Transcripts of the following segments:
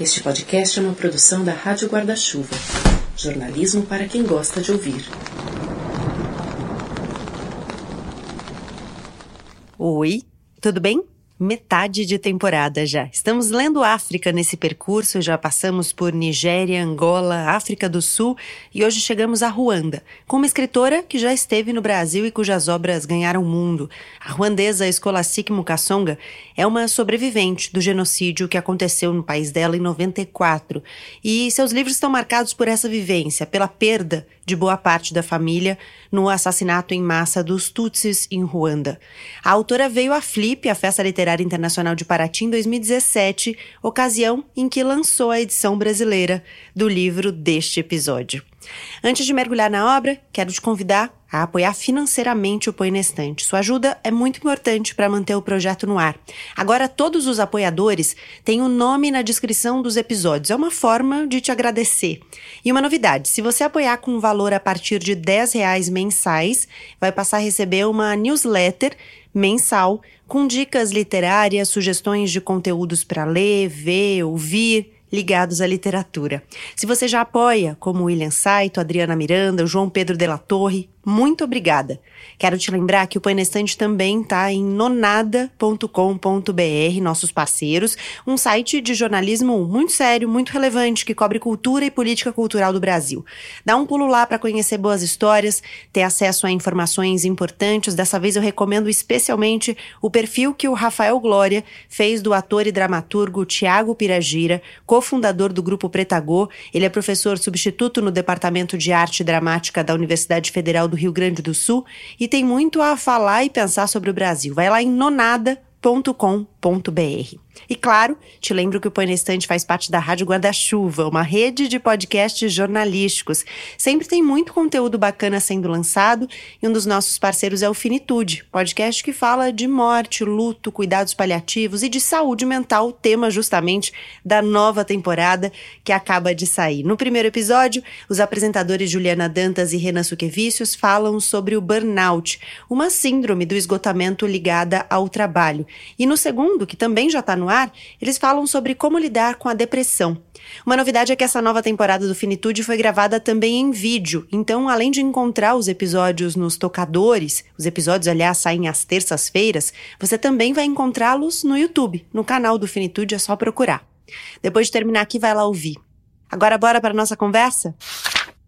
Este podcast é uma produção da Rádio Guarda-Chuva. Jornalismo para quem gosta de ouvir. Oi, tudo bem? Metade de temporada já. Estamos lendo África nesse percurso, já passamos por Nigéria, Angola, África do Sul e hoje chegamos a Ruanda, com uma escritora que já esteve no Brasil e cujas obras ganharam o mundo. A ruandesa Scholastique Mukasonga é uma sobrevivente do genocídio que aconteceu no país dela em 94 e seus livros estão marcados por essa vivência, pela perda de boa parte da família no assassinato em massa dos Tutsis em Ruanda. A autora veio à Flip, a Festa Literária Internacional de Paraty, em 2017, ocasião em que lançou a edição brasileira do livro deste episódio. Antes de mergulhar na obra, quero te convidar a apoiar financeiramente o Põe na Estante. Sua ajuda é muito importante para manter o projeto no ar. Agora, todos os apoiadores têm o um nome na descrição dos episódios. É uma forma de te agradecer. E uma novidade: se você apoiar com um valor a partir de 10 reais mensais, vai passar a receber uma newsletter mensal com dicas literárias, sugestões de conteúdos para ler, ver, ouvir ligados à literatura. Se você já apoia, como William Saito, Adriana Miranda, João Pedro de la Torre, muito obrigada. Quero te lembrar que o Põe na Estante também está em nonada.com.br, nossos parceiros, um site de jornalismo muito sério, muito relevante, que cobre cultura e política cultural do Brasil. Dá um pulo lá para conhecer boas histórias, ter acesso a informações importantes. Dessa vez eu recomendo especialmente o perfil que o Rafael Glória fez do ator e dramaturgo Tiago Piragira, cofundador do Grupo Pretagô. Ele é professor substituto no Departamento de Arte Dramática da Universidade Federal do Rio Grande do Sul e tem muito a falar e pensar sobre o Brasil. Vai lá em nonada.com.br. E claro, te lembro que o Põe na Estante faz parte da Rádio Guarda-Chuva, uma rede de podcasts jornalísticos. Sempre tem muito conteúdo bacana sendo lançado e um dos nossos parceiros é o Finitude, podcast que fala de morte, luto, cuidados paliativos e de saúde mental, tema justamente da nova temporada que acaba de sair. No primeiro episódio, os apresentadores Juliana Dantas e Renan Suquevicius falam sobre o burnout, uma síndrome do esgotamento ligada ao trabalho. E no segundo, que também já está no ar, eles falam sobre como lidar com a depressão. Uma novidade é que essa nova temporada do Finitude foi gravada também em vídeo, então além de encontrar os episódios nos tocadores, os episódios, aliás, saem às terças-feiras, você também vai encontrá-los no YouTube, no canal do Finitude, é só procurar. Depois de terminar aqui, vai lá ouvir. Agora bora para nossa conversa?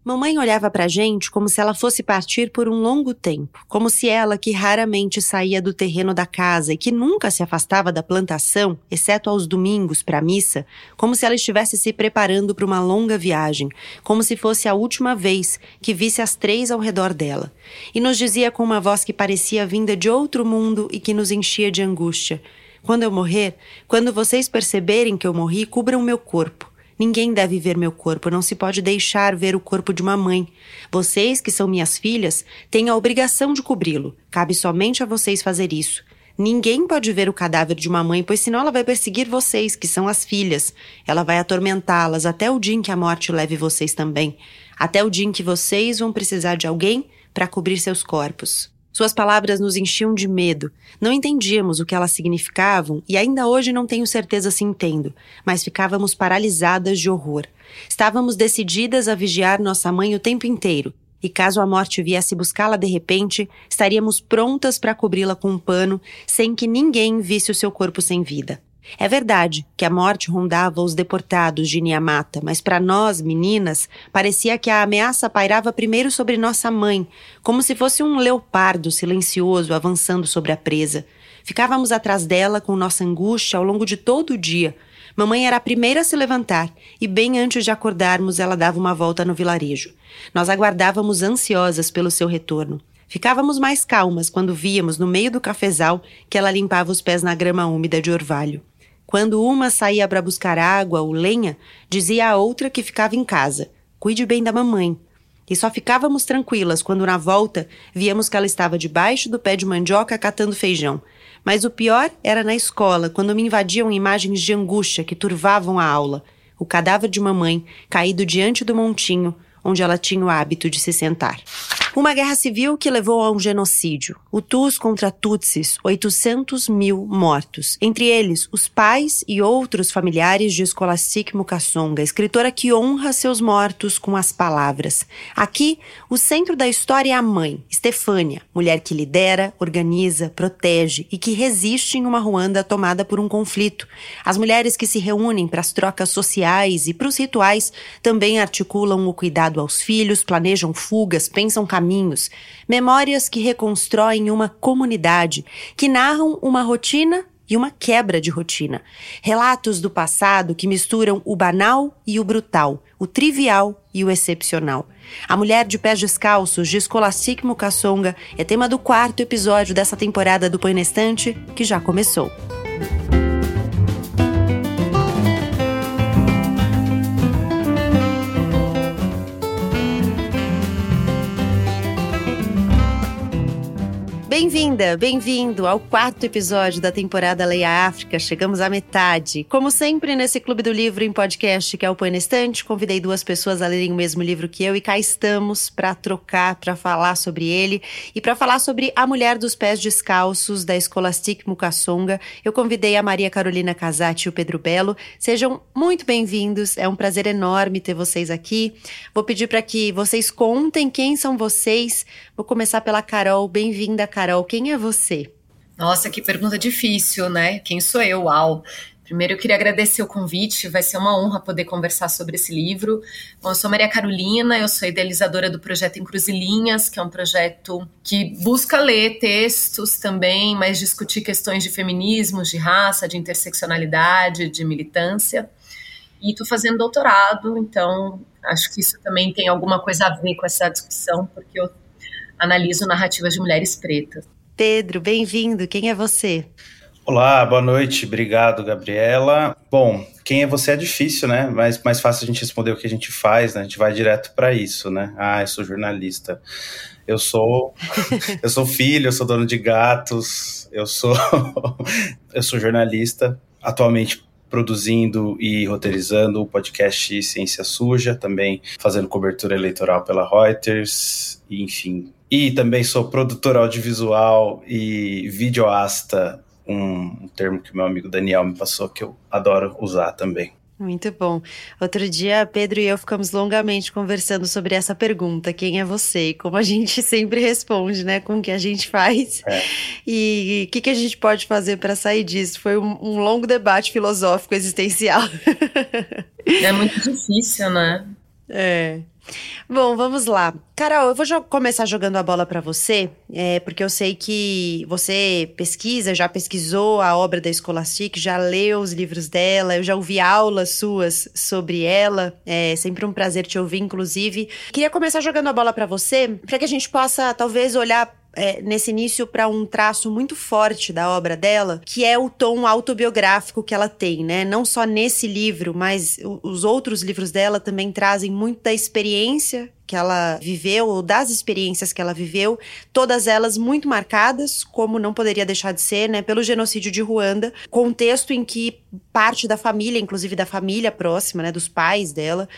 Mamãe olhava para a gente como se ela fosse partir por um longo tempo, como se ela, que raramente saía do terreno da casa e que nunca se afastava da plantação, exceto aos domingos para a missa, como se ela estivesse se preparando para uma longa viagem, como se fosse a última vez que visse as três ao redor dela. E nos dizia com uma voz que parecia vinda de outro mundo e que nos enchia de angústia: Quando eu morrer, quando vocês perceberem que eu morri, cubram meu corpo. Ninguém deve ver meu corpo, não se pode deixar ver o corpo de uma mãe. Vocês, que são minhas filhas, têm a obrigação de cobri-lo. Cabe somente a vocês fazer isso. Ninguém pode ver o cadáver de uma mãe, pois senão ela vai perseguir vocês, que são as filhas. Ela vai atormentá-las até o dia em que a morte leve vocês também. Até o dia em que vocês vão precisar de alguém para cobrir seus corpos. Suas palavras nos enchiam de medo. Não entendíamos o que elas significavam e ainda hoje não tenho certeza se entendo, mas ficávamos paralisadas de horror. Estávamos decididas a vigiar nossa mãe o tempo inteiro, e caso a morte viesse buscá-la de repente, estaríamos prontas para cobri-la com um pano, sem que ninguém visse o seu corpo sem vida. É verdade que a morte rondava os deportados de Niamata, mas para nós, meninas, parecia que a ameaça pairava primeiro sobre nossa mãe, como se fosse um leopardo silencioso avançando sobre a presa. Ficávamos atrás dela com nossa angústia ao longo de todo o dia. Mamãe era a primeira a se levantar e, bem antes de acordarmos, ela dava uma volta no vilarejo. Nós aguardávamos ansiosas pelo seu retorno. Ficávamos mais calmas quando víamos no meio do cafezal que ela limpava os pés na grama úmida de orvalho. Quando uma saía para buscar água ou lenha, dizia a outra que ficava em casa: Cuide bem da mamãe. E só ficávamos tranquilas quando, na volta, víamos que ela estava debaixo do pé de mandioca catando feijão. Mas o pior era na escola, quando me invadiam imagens de angústia que turvavam a aula. O cadáver de mamãe caído diante do montinho, onde ela tinha o hábito de se sentar. Uma guerra civil que levou a um genocídio. Hutus contra Tutsis, 800 mil mortos. Entre eles, os pais e outros familiares de Scholastic Mukasonga, escritora que honra seus mortos com as palavras. Aqui, o centro da história é a mãe, Stefânia, mulher que lidera, organiza, protege e que resiste em uma Ruanda tomada por um conflito. As mulheres que se reúnem para as trocas sociais e para os rituais também articulam o cuidado aos filhos, planejam fugas, pensam caminhos. Memórias que reconstroem uma comunidade, que narram uma rotina e uma quebra de rotina. Relatos do passado que misturam o banal e o brutal, o trivial e o excepcional. A Mulher de Pés Descalços, de Scholastic Mukasonga, é tema do quarto episódio dessa temporada do Põe que já começou. Bem-vinda, bem-vindo ao quarto episódio da temporada Leia África. Chegamos à metade. Como sempre, nesse Clube do Livro em podcast, que é o Põe na Estante, convidei duas pessoas a lerem o mesmo livro que eu e cá estamos para trocar, para falar sobre ele e para falar sobre A Mulher dos Pés Descalços, da Scholastic Mukasonga. Eu convidei a Maria Carolina Casati e o Pedro Belo. Sejam muito bem-vindos, é um prazer enorme ter vocês aqui. Vou pedir para que vocês contem quem são vocês. Vou começar pela Carol. Bem-vinda, Carol. Quem é você? Nossa, que pergunta difícil, né? Quem sou eu? Uau! Primeiro, eu queria agradecer o convite, vai ser uma honra poder conversar sobre esse livro. Bom, eu sou Maria Carolina, eu sou idealizadora do projeto Encruzilhinhas, que é um projeto que busca ler textos também, mas discutir questões de feminismo, de raça, de interseccionalidade, de militância. E estou fazendo doutorado, então acho que isso também tem alguma coisa a ver com essa discussão, porque eu analiso narrativas de mulheres pretas. Pedro, bem-vindo. Quem é você? Olá, boa noite. Obrigado, Gabriela. Bom, quem é você é difícil, né? Mas mais fácil a gente responder o que a gente faz, né? A gente vai direto para isso, né? Ah, eu sou jornalista. Eu sou eu sou filho, eu sou dono de gatos, eu sou eu sou jornalista. Atualmente produzindo e roteirizando o podcast Ciência Suja, também fazendo cobertura eleitoral pela Reuters, enfim, e também sou produtor audiovisual e videoasta, um, termo que meu amigo Daniel me passou que eu adoro usar também. Muito bom. Outro dia, Pedro e eu ficamos longamente conversando sobre essa pergunta: quem é você? E como a gente sempre responde, né? Com o que a gente faz. É. E o que, que a gente pode fazer para sair disso? Foi um, um longo debate filosófico existencial. É muito difícil, né? É. Bom, vamos lá. Carol, eu vou jo começar jogando a bola para você, é, porque eu sei que você pesquisa, já pesquisou a obra da Scholastic, já leu os livros dela, eu já ouvi aulas suas sobre ela. É sempre um prazer te ouvir, inclusive. Queria começar jogando a bola para você, para que a gente possa talvez olhar é, nesse início para um traço muito forte da obra dela, que é o tom autobiográfico que ela tem, né? Não só nesse livro, mas os outros livros dela também trazem muito da experiência que ela viveu, ou das experiências que ela viveu, todas elas muito marcadas, como não poderia deixar de ser, né, pelo genocídio de Ruanda, contexto em que parte da família, inclusive da família próxima, né, dos pais dela,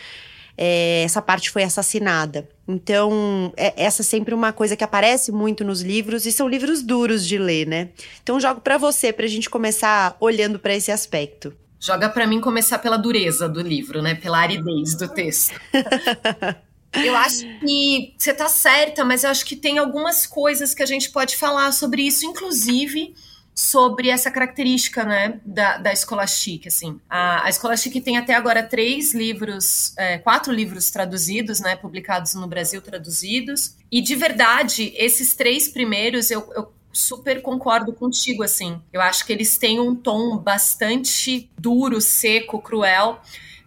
é, essa parte foi assassinada. Então, é, essa é sempre uma coisa que aparece muito nos livros e são livros duros de ler, né? Então, jogo para você, para a gente começar olhando para esse aspecto. Joga para mim começar pela dureza do livro, né? Pela aridez do texto. Eu acho que você tá certa, mas eu acho que tem algumas coisas que a gente pode falar sobre isso, inclusive sobre essa característica, né, da, da Scholastic, assim. A, a Scholastic tem até agora três livros, é, quatro livros traduzidos, né, publicados no Brasil traduzidos, e de verdade, esses três primeiros eu, eu super concordo contigo, assim. Eu acho que eles têm um tom bastante duro, seco, cruel,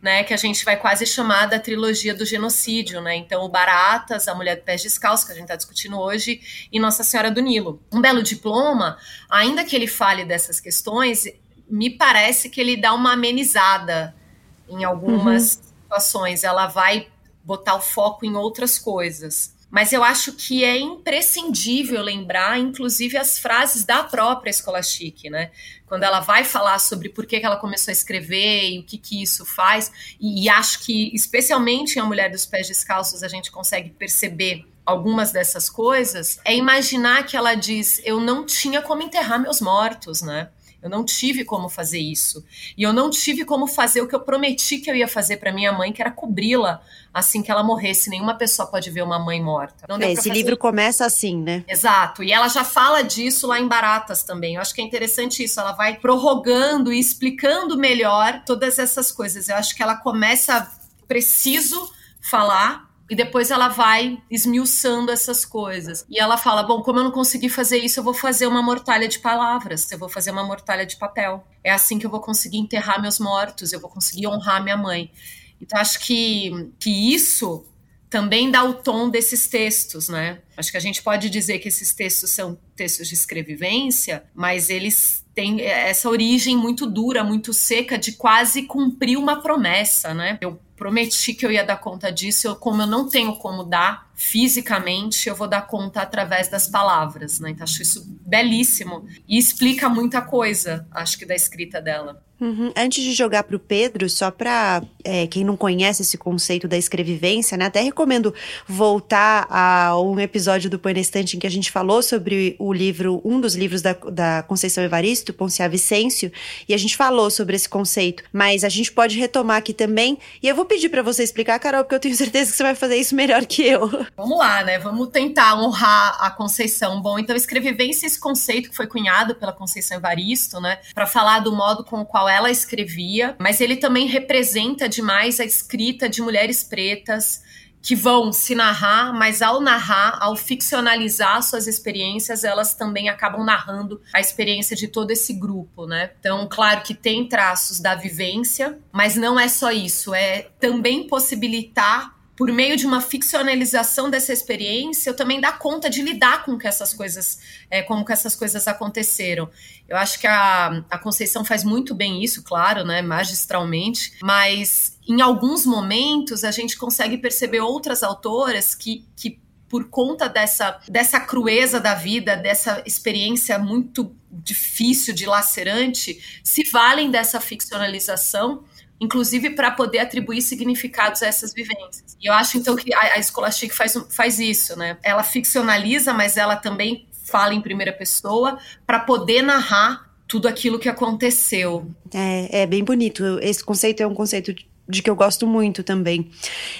né, que a gente vai quase chamar da trilogia do genocídio, né? Então, o Baratas, a Mulher de Pés Descalços, que a gente está discutindo hoje, e Nossa Senhora do Nilo. Um belo diploma, ainda que ele fale dessas questões, me parece que ele dá uma amenizada em algumas uhum. situações. Ela vai botar o foco em outras coisas. Mas eu acho que é imprescindível lembrar, inclusive, as frases da própria Escola Chique, né? Quando ela vai falar sobre por que ela começou a escrever e o que, que isso faz. E, e acho que, especialmente em A Mulher dos Pés Descalços, a gente consegue perceber algumas dessas coisas, é imaginar que ela diz: eu não tinha como enterrar meus mortos, né? Eu não tive como fazer isso. E eu não tive como fazer o que eu prometi que eu ia fazer para minha mãe, que era cobri-la assim que ela morresse. Nenhuma pessoa pode ver uma mãe morta. É, esse livro começa assim, né? Exato. E ela já fala disso lá em Baratas também. Eu acho que é interessante isso. Ela vai prorrogando e explicando melhor todas essas coisas. Eu acho que ela começa preciso falar e depois ela vai esmiuçando essas coisas. E ela fala: Bom, como eu não consegui fazer isso, eu vou fazer uma mortalha de palavras, eu vou fazer uma mortalha de papel. É assim que eu vou conseguir enterrar meus mortos, eu vou conseguir honrar minha mãe. Então, acho que, que isso também dá o tom desses textos, né? Acho que a gente pode dizer que esses textos são textos de escrevivência, mas eles têm essa origem muito dura, muito seca de quase cumprir uma promessa, né? Eu prometi que eu ia dar conta disso, eu, como eu não tenho como dar fisicamente, eu vou dar conta através das palavras, né? Então acho isso belíssimo e explica muita coisa, acho que da escrita dela. Uhum. Antes de jogar para o Pedro, só para é, quem não conhece esse conceito da escrevivência, né? Até recomendo voltar a um episódio do Põe na Estante em que a gente falou sobre o livro, um dos livros da, da Conceição Evaristo, Poncia Vicêncio, e a gente falou sobre esse conceito. Mas a gente pode retomar aqui também. E eu vou pedir para você explicar, Carol, porque eu tenho certeza que você vai fazer isso melhor que eu. Vamos lá, né? Vamos tentar honrar a Conceição. Bom, então escrevivência, esse conceito que foi cunhado pela Conceição Evaristo, né? Para falar do modo com o qual ela escrevia, mas ele também representa demais a escrita de mulheres pretas que vão se narrar, mas ao narrar, ao ficcionalizar suas experiências, elas também acabam narrando a experiência de todo esse grupo, né? Então, claro que tem traços da vivência, mas não é só isso, é também possibilitar por meio de uma ficcionalização dessa experiência, eu também dar conta de lidar com que essas coisas, é, como que essas coisas aconteceram. Eu acho que a, a Conceição faz muito bem isso, claro, né, magistralmente, mas em alguns momentos a gente consegue perceber outras autoras que, que por conta dessa, dessa crueza da vida, dessa experiência muito difícil, dilacerante, se valem dessa ficcionalização inclusive para poder atribuir significados a essas vivências. E eu acho então que a, a Scholastic faz, faz isso, né? Ela ficcionaliza, mas ela também fala em primeira pessoa para poder narrar tudo aquilo que aconteceu. É, é bem bonito. Esse conceito é um conceito que eu gosto muito também.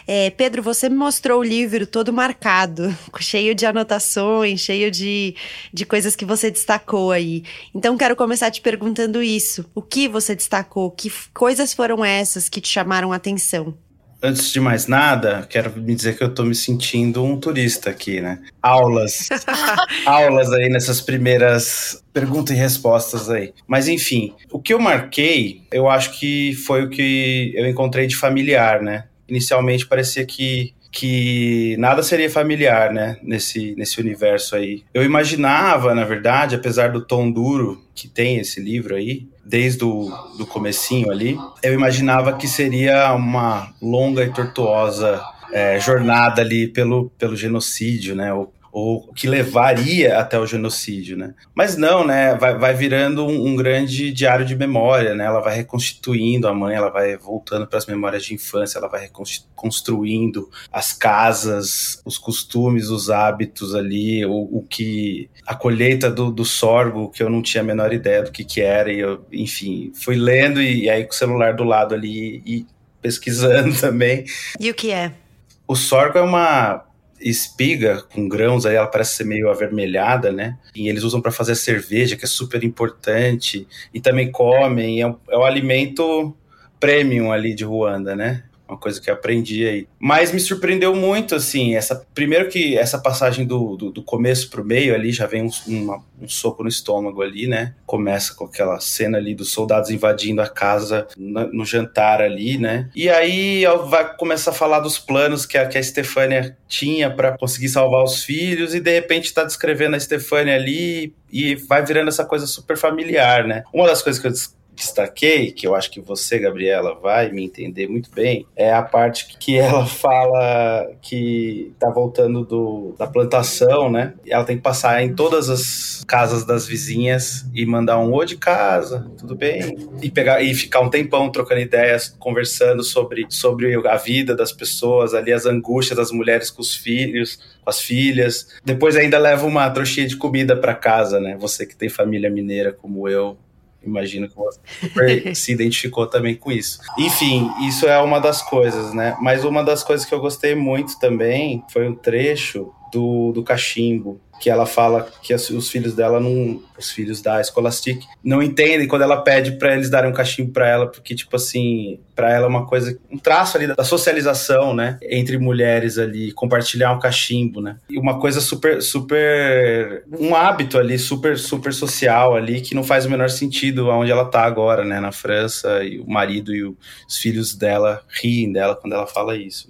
É, Pedro, você me mostrou o livro todo marcado, cheio de anotações, cheio de, de coisas que você destacou aí. Então, quero começar te perguntando isso. O que você destacou? Que coisas foram essas que te chamaram a atenção? Antes de mais nada, quero me dizer que eu tô me sentindo um turista aqui, né? Aulas. aulas aí nessas primeiras perguntas e respostas aí. Mas enfim, o que eu marquei, eu acho que foi o que eu encontrei de familiar, né? Inicialmente parecia que que nada seria familiar, né, nesse, nesse universo aí. Eu imaginava, na verdade, apesar do tom duro que tem esse livro aí, desde o do comecinho ali, eu imaginava que seria uma longa e tortuosa é, jornada ali pelo, pelo genocídio, né, ou ou que levaria até o genocídio, né? Mas não, né? Vai, vai virando um, um, grande diário de memória, né? Ela vai reconstituindo a mãe, ela vai voltando para as memórias de infância, ela vai reconstruindo as casas, os costumes, os hábitos ali, o, o que a colheita do, do sorgo que eu não tinha a menor ideia do que que era e eu, enfim, fui lendo e, e aí com o celular do lado ali e pesquisando também. E o que é? O sorgo é uma espiga com grãos, aí ela parece ser meio avermelhada, né? E eles usam para fazer cerveja, que é super importante. E também comem, é um, é um alimento premium ali de Ruanda, né? Uma coisa que eu aprendi aí. Mas me surpreendeu muito, assim, essa primeiro que essa passagem do, do, do começo pro meio ali, já vem um, uma, um soco no estômago ali, né? Começa com aquela cena ali dos soldados invadindo a casa no, no jantar ali, né? E aí vai começar a falar dos planos que a, que a Stefania tinha para conseguir salvar os filhos e de repente tá descrevendo a Stefania ali e vai virando essa coisa super familiar, né? Uma das coisas que eu destaquei, que eu acho que você, Gabriela, vai me entender muito bem, é a parte que ela fala que tá voltando do, da plantação, né? Ela tem que passar em todas as casas das vizinhas e mandar um oi de casa, tudo bem? E pegar e ficar um tempão trocando ideias, conversando sobre, sobre a vida das pessoas, ali as angústias das mulheres com os filhos, com as filhas. Depois ainda leva uma trouxinha de comida para casa, né? Você que tem família mineira como eu, imagino que você se identificou também com isso. Enfim, isso é uma das coisas, né? Mas uma das coisas que eu gostei muito também foi um trecho do, do cachimbo, que ela fala que os filhos dela não, os filhos da Scholastic não entendem quando ela pede para eles darem um cachimbo para ela, porque tipo assim, para ela é uma coisa, um traço ali da socialização, né, entre mulheres ali, compartilhar um cachimbo, né? E uma coisa super super um hábito ali super super social ali que não faz o menor sentido aonde ela tá agora, né, na França, e o marido e os filhos dela riem dela quando ela fala isso.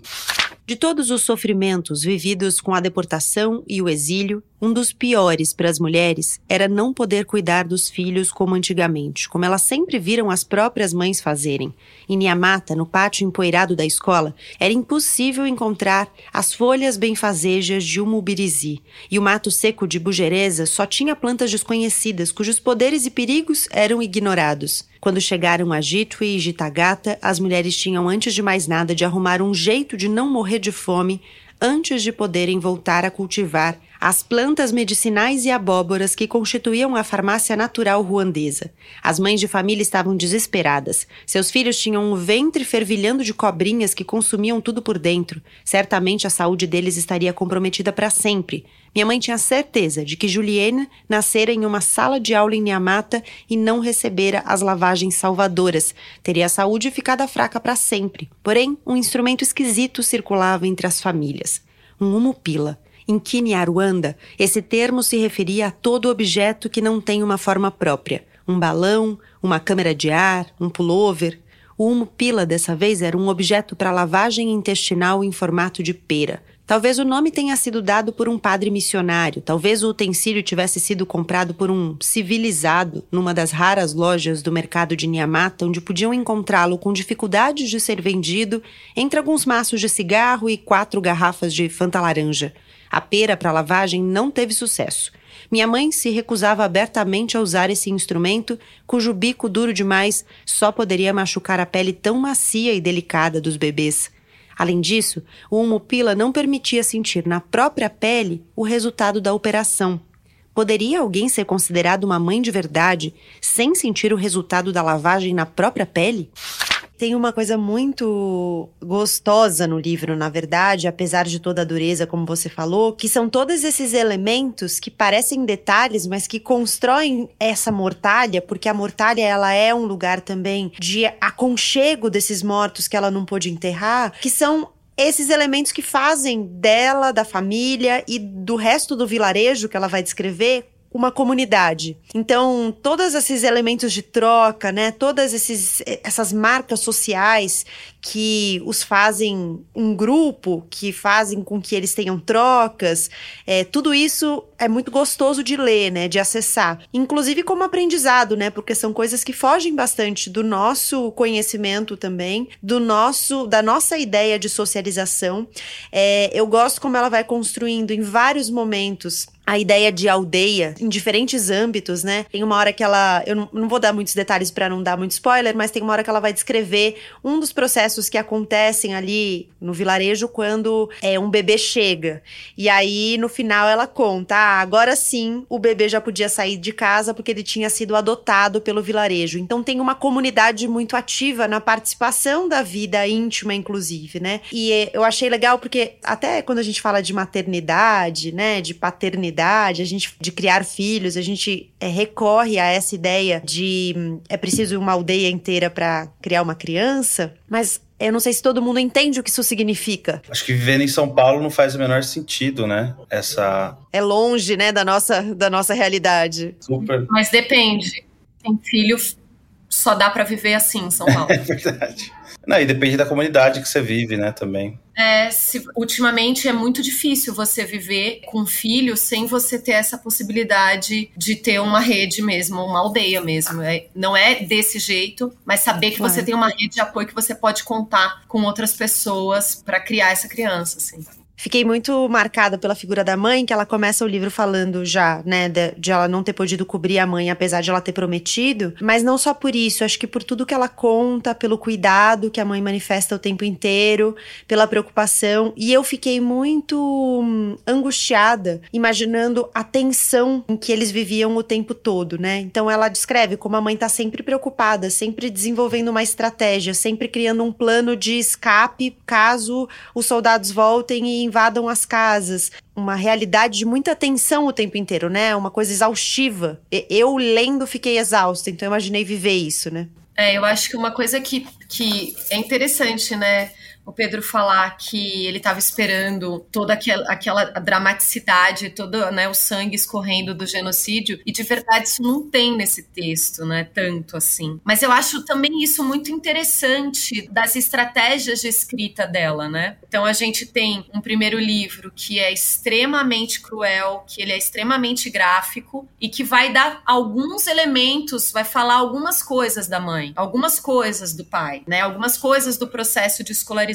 De todos os sofrimentos vividos com a deportação e o exílio, um dos piores para as mulheres era não poder cuidar dos filhos como antigamente, como elas sempre viram as próprias mães fazerem. Em Niamata, no pátio empoeirado da escola, era impossível encontrar as folhas benfazejas de umubirizi, e o mato seco de bugereza só tinha plantas desconhecidas cujos poderes e perigos eram ignorados. Quando chegaram a Jitwe e Jitagata, as mulheres tinham antes de mais nada de arrumar um jeito de não morrer de fome antes de poderem voltar a cultivar as plantas medicinais e abóboras que constituíam a farmácia natural ruandesa. As mães de família estavam desesperadas. Seus filhos tinham um ventre fervilhando de cobrinhas que consumiam tudo por dentro. Certamente a saúde deles estaria comprometida para sempre. Minha mãe tinha certeza de que Julienne nascera em uma sala de aula em Niamata e não recebera as lavagens salvadoras. Teria a saúde ficado fraca para sempre. Porém, um instrumento esquisito circulava entre as famílias. Um umupila em Kinyarwanda, esse termo se referia a todo objeto que não tem uma forma própria. Um balão, uma câmera de ar, um pullover. O umupila dessa vez era um objeto para lavagem intestinal em formato de pera. Talvez o nome tenha sido dado por um padre missionário, talvez o utensílio tivesse sido comprado por um civilizado numa das raras lojas do mercado de Niamata, onde podiam encontrá-lo com dificuldades de ser vendido entre alguns maços de cigarro e quatro garrafas de Fanta laranja. A pera para lavagem não teve sucesso. Minha mãe se recusava abertamente a usar esse instrumento, cujo bico duro demais só poderia machucar a pele tão macia e delicada dos bebês. Além disso, o umupila não permitia sentir na própria pele o resultado da operação. Poderia alguém ser considerado uma mãe de verdade sem sentir o resultado da lavagem na própria pele? Tem uma coisa muito gostosa no livro, na verdade, apesar de toda a dureza, como você falou, que são todos esses elementos que parecem detalhes, mas que constroem essa mortalha, porque a mortalha ela é um lugar também de aconchego desses mortos que ela não pôde enterrar, que são esses elementos que fazem dela, da família e do resto do vilarejo que ela vai descrever uma comunidade. Então, todos esses elementos de troca, né, todas esses, essas marcas sociais que os fazem um grupo, que fazem com que eles tenham trocas, é, tudo isso é muito gostoso de ler, né, de acessar. Inclusive como aprendizado, né, porque são coisas que fogem bastante do nosso conhecimento também, do nosso, da nossa ideia de socialização. É, eu gosto como ela vai construindo em vários momentos a ideia de aldeia em diferentes âmbitos, né? Tem uma hora que ela. Eu não, não vou dar muitos detalhes para não dar muito spoiler, mas tem uma hora que ela vai descrever um dos processos que acontecem ali no vilarejo quando é, um bebê chega. E aí, no final, ela conta: ah, agora sim o bebê já podia sair de casa porque ele tinha sido adotado pelo vilarejo. Então tem uma comunidade muito ativa na participação da vida íntima, inclusive, né? E é, eu achei legal porque até quando a gente fala de maternidade, né, de paternidade, maternidade, a gente de criar filhos, a gente é, recorre a essa ideia de é preciso uma aldeia inteira para criar uma criança, mas eu não sei se todo mundo entende o que isso significa. Acho que vivendo em São Paulo não faz o menor sentido, né? Essa é longe, né, da nossa da nossa realidade. Super. Mas depende. Tem filho só dá para viver assim em São Paulo. É verdade. Não, e depende da comunidade que você vive, né, também. É, se, ultimamente é muito difícil você viver com um filho sem você ter essa possibilidade de ter uma rede mesmo, uma aldeia mesmo. É, não é desse jeito, mas saber que você tem uma rede de apoio que você pode contar com outras pessoas para criar essa criança, assim. Fiquei muito marcada pela figura da mãe, que ela começa o livro falando já, né, de, de, ela não ter podido cobrir a mãe, apesar de ela ter prometido. Mas não só por isso, acho que por tudo que ela conta, pelo cuidado que a mãe manifesta o tempo inteiro, pela preocupação. E eu fiquei muito hum, angustiada, imaginando a tensão em que eles viviam o tempo todo, né? Então ela descreve como a mãe tá sempre preocupada, sempre desenvolvendo uma estratégia, sempre criando um plano de escape caso os soldados voltem e invadam as casas. Uma realidade de muita tensão o tempo inteiro, né? Uma coisa exaustiva. Eu lendo fiquei exausta, então imaginei viver isso, né? É, eu acho que uma coisa que, que é interessante, né? O Pedro falar que ele estava esperando toda aquela, aquela dramaticidade, todo né, o sangue escorrendo do genocídio, e de verdade isso não tem nesse texto, né? Tanto assim. Mas eu acho também isso muito interessante das estratégias de escrita dela, né? Então a gente tem um primeiro livro que é extremamente cruel, que ele é extremamente gráfico e que vai dar alguns elementos, vai falar algumas coisas da mãe, algumas coisas do pai, né? Algumas coisas do processo de escolarização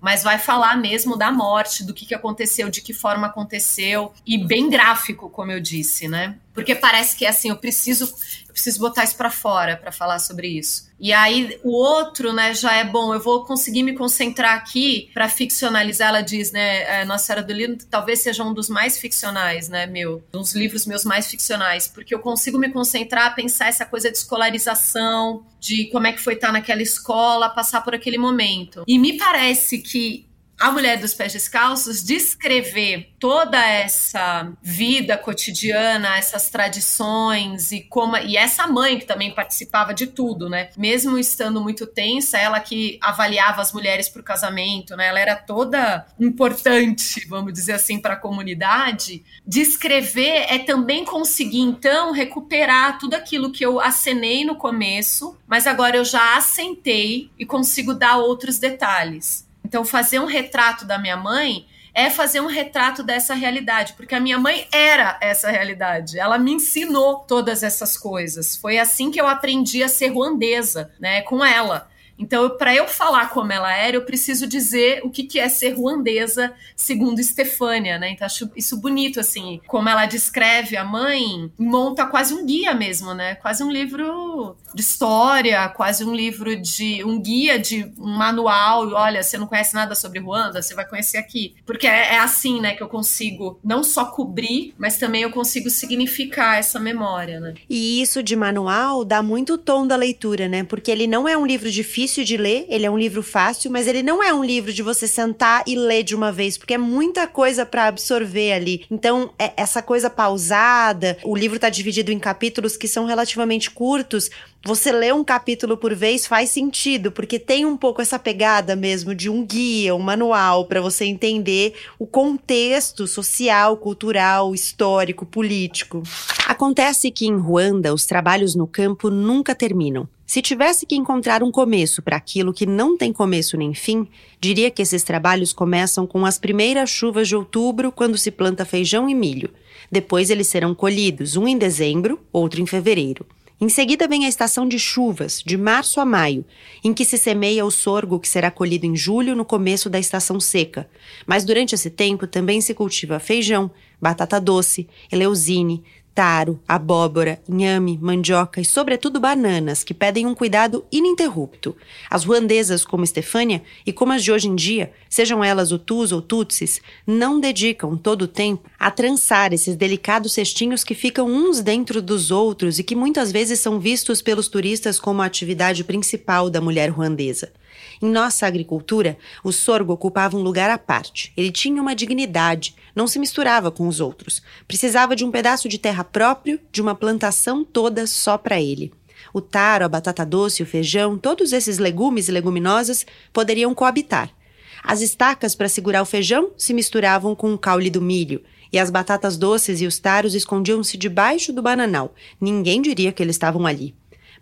mas vai falar mesmo da morte, do que, que aconteceu, de que forma aconteceu, e bem gráfico, como eu disse, né? Porque parece que é assim, eu preciso, preciso botar isso para fora para falar sobre isso. E aí o outro, né, já é bom, eu vou conseguir me concentrar aqui para ficcionalizar, ela diz, né, é, Nossa Senhora do Livro talvez seja um dos mais ficcionais, né, meu, uns livros meus mais ficcionais, porque eu consigo me concentrar, pensar essa coisa de escolarização, de como é que foi estar naquela escola, passar por aquele momento. E me parece que a Mulher dos Pés Descalços descrever toda essa vida cotidiana, essas tradições e como e essa mãe que também participava de tudo, né? Mesmo estando muito tensa, ela que avaliava as mulheres para o casamento, né? Ela era toda importante, vamos dizer assim, para a comunidade. Descrever é também conseguir então recuperar tudo aquilo que eu acenei no começo, mas agora eu já assentei e consigo dar outros detalhes. Então, fazer um retrato da minha mãe é fazer um retrato dessa realidade, porque a minha mãe era essa realidade. Ela me ensinou todas essas coisas. Foi assim que eu aprendi a ser ruandesa, né, com ela. Então, para eu falar como ela era, eu preciso dizer o que, que é ser ruandesa, segundo Estefânia, né? Então, acho isso bonito, assim, como ela descreve a mãe, monta quase um guia mesmo, né? Quase um livro de história, quase um livro de. um guia de um manual. Olha, você não conhece nada sobre Ruanda, você vai conhecer aqui. Porque é, é assim, né, que eu consigo não só cobrir, mas também eu consigo significar essa memória, né? E isso de manual dá muito tom da leitura, né? Porque ele não é um livro difícil difícil de ler, ele é um livro fácil, mas ele não é um livro de você sentar e ler de uma vez, porque é muita coisa para absorver ali. Então, é essa coisa pausada, o livro tá dividido em capítulos que são relativamente curtos, você lê um capítulo por vez faz sentido, porque tem um pouco essa pegada mesmo de um guia, um manual para você entender o contexto social, cultural, histórico, político. Acontece que em Ruanda os trabalhos no campo nunca terminam. Se tivesse que encontrar um começo para aquilo que não tem começo nem fim, diria que esses trabalhos começam com as primeiras chuvas de outubro, quando se planta feijão e milho. Depois eles serão colhidos, um em dezembro, outro em fevereiro. Em seguida vem a estação de chuvas, de março a maio, em que se semeia o sorgo que será colhido em julho no começo da estação seca. Mas durante esse tempo também se cultiva feijão, batata doce, eleusine, taro, abóbora, inhame, mandioca e, sobretudo, bananas, que pedem um cuidado ininterrupto. As ruandesas, como Estefânia, e como as de hoje em dia, sejam elas Hutus ou Tutsis, não dedicam todo o tempo a trançar esses delicados cestinhos que ficam uns dentro dos outros e que muitas vezes são vistos pelos turistas como a atividade principal da mulher ruandesa. Em nossa agricultura, o sorgo ocupava um lugar à parte. Ele tinha uma dignidade, não se misturava com os outros. Precisava de um pedaço de terra próprio, de uma plantação toda só para ele. O taro, a batata doce, o feijão, todos esses legumes e leguminosas poderiam coabitar. As estacas para segurar o feijão se misturavam com o caule do milho, e as batatas doces e os taros escondiam-se debaixo do bananal. Ninguém diria que eles estavam ali.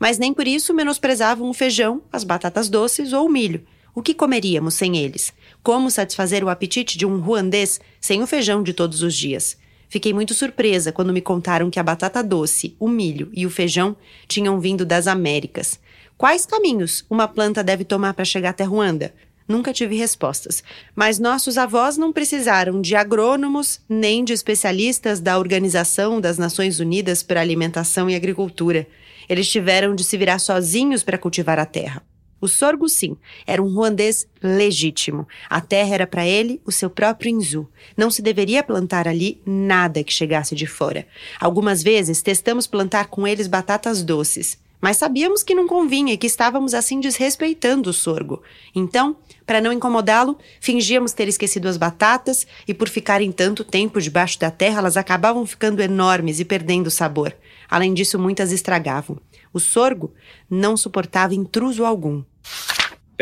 mas nem por isso menosprezavam o feijão, as batatas doces ou o milho. O que comeríamos sem eles? Como satisfazer o apetite de um ruandês sem o feijão de todos os dias? Fiquei muito surpresa quando me contaram que a batata doce, o milho e o feijão tinham vindo das Américas. Quais caminhos uma planta deve tomar para chegar até Ruanda? Nunca tive respostas, mas nossos avós não precisaram de agrônomos nem de especialistas da Organização das Nações Unidas para Alimentação e Agricultura. Eles tiveram de se virar sozinhos para cultivar a terra. O sorgo, sim, era um ruandês legítimo. A terra era para ele o seu próprio Inzu. Não se deveria plantar ali nada que chegasse de fora. Algumas vezes testamos plantar com eles batatas doces, mas sabíamos que não convinha e que estávamos assim desrespeitando o sorgo. Então, para não incomodá-lo, fingíamos ter esquecido as batatas e, por ficarem tanto tempo debaixo da terra, elas acabavam ficando enormes e perdendo o sabor. Além disso, muitas estragavam. O sorgo não suportava intruso algum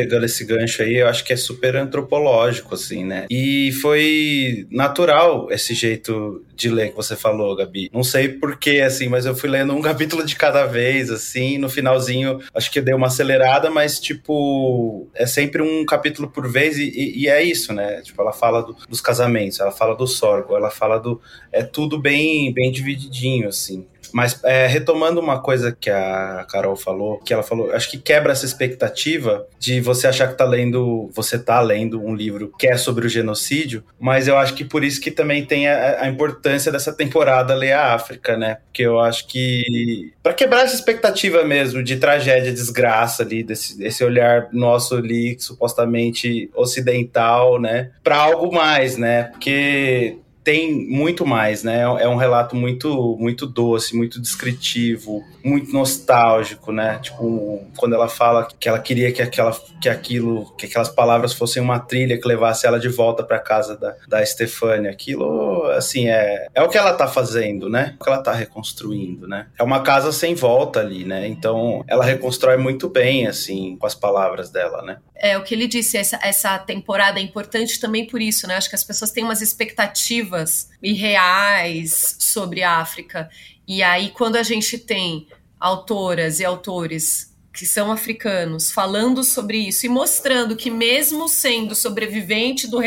pegando esse gancho aí, eu acho que é super antropológico, assim, né? E foi natural esse jeito de ler que você falou, Gabi. Não sei porquê, assim, mas eu fui lendo um capítulo de cada vez, assim, no finalzinho, acho que deu uma acelerada, mas, tipo, é sempre um capítulo por vez e, e, e é isso, né? Tipo, ela fala do, dos casamentos, ela fala do sorgo, ela fala do... É tudo bem, bem divididinho, assim. Mas é, retomando uma coisa que a Carol falou, que ela falou, acho que quebra essa expectativa de você achar que tá lendo, você tá lendo um livro que é sobre o genocídio, mas eu acho que por isso que também tem a, a importância dessa temporada ler a África, né? Porque eu acho que para quebrar essa expectativa mesmo de tragédia, desgraça ali, desse, desse olhar nosso ali, supostamente ocidental, né? Para algo mais, né? Porque tem muito mais, né? É um relato muito muito doce, muito descritivo, muito nostálgico, né? Tipo, quando ela fala que ela queria que aquela que aquilo, que aquelas palavras fossem uma trilha que levasse ela de volta para casa da, da Stefania. Aquilo, assim, é é o que ela tá fazendo, né? O que ela tá reconstruindo, né? É uma casa sem volta ali, né? Então, ela reconstrói muito bem assim com as palavras dela, né? É o que ele disse, essa, essa temporada é importante também por isso, né? Acho que as pessoas têm umas expectativas irreais sobre a África. E aí, quando a gente tem autoras e autores que são africanos falando sobre isso e mostrando que, mesmo sendo sobrevivente do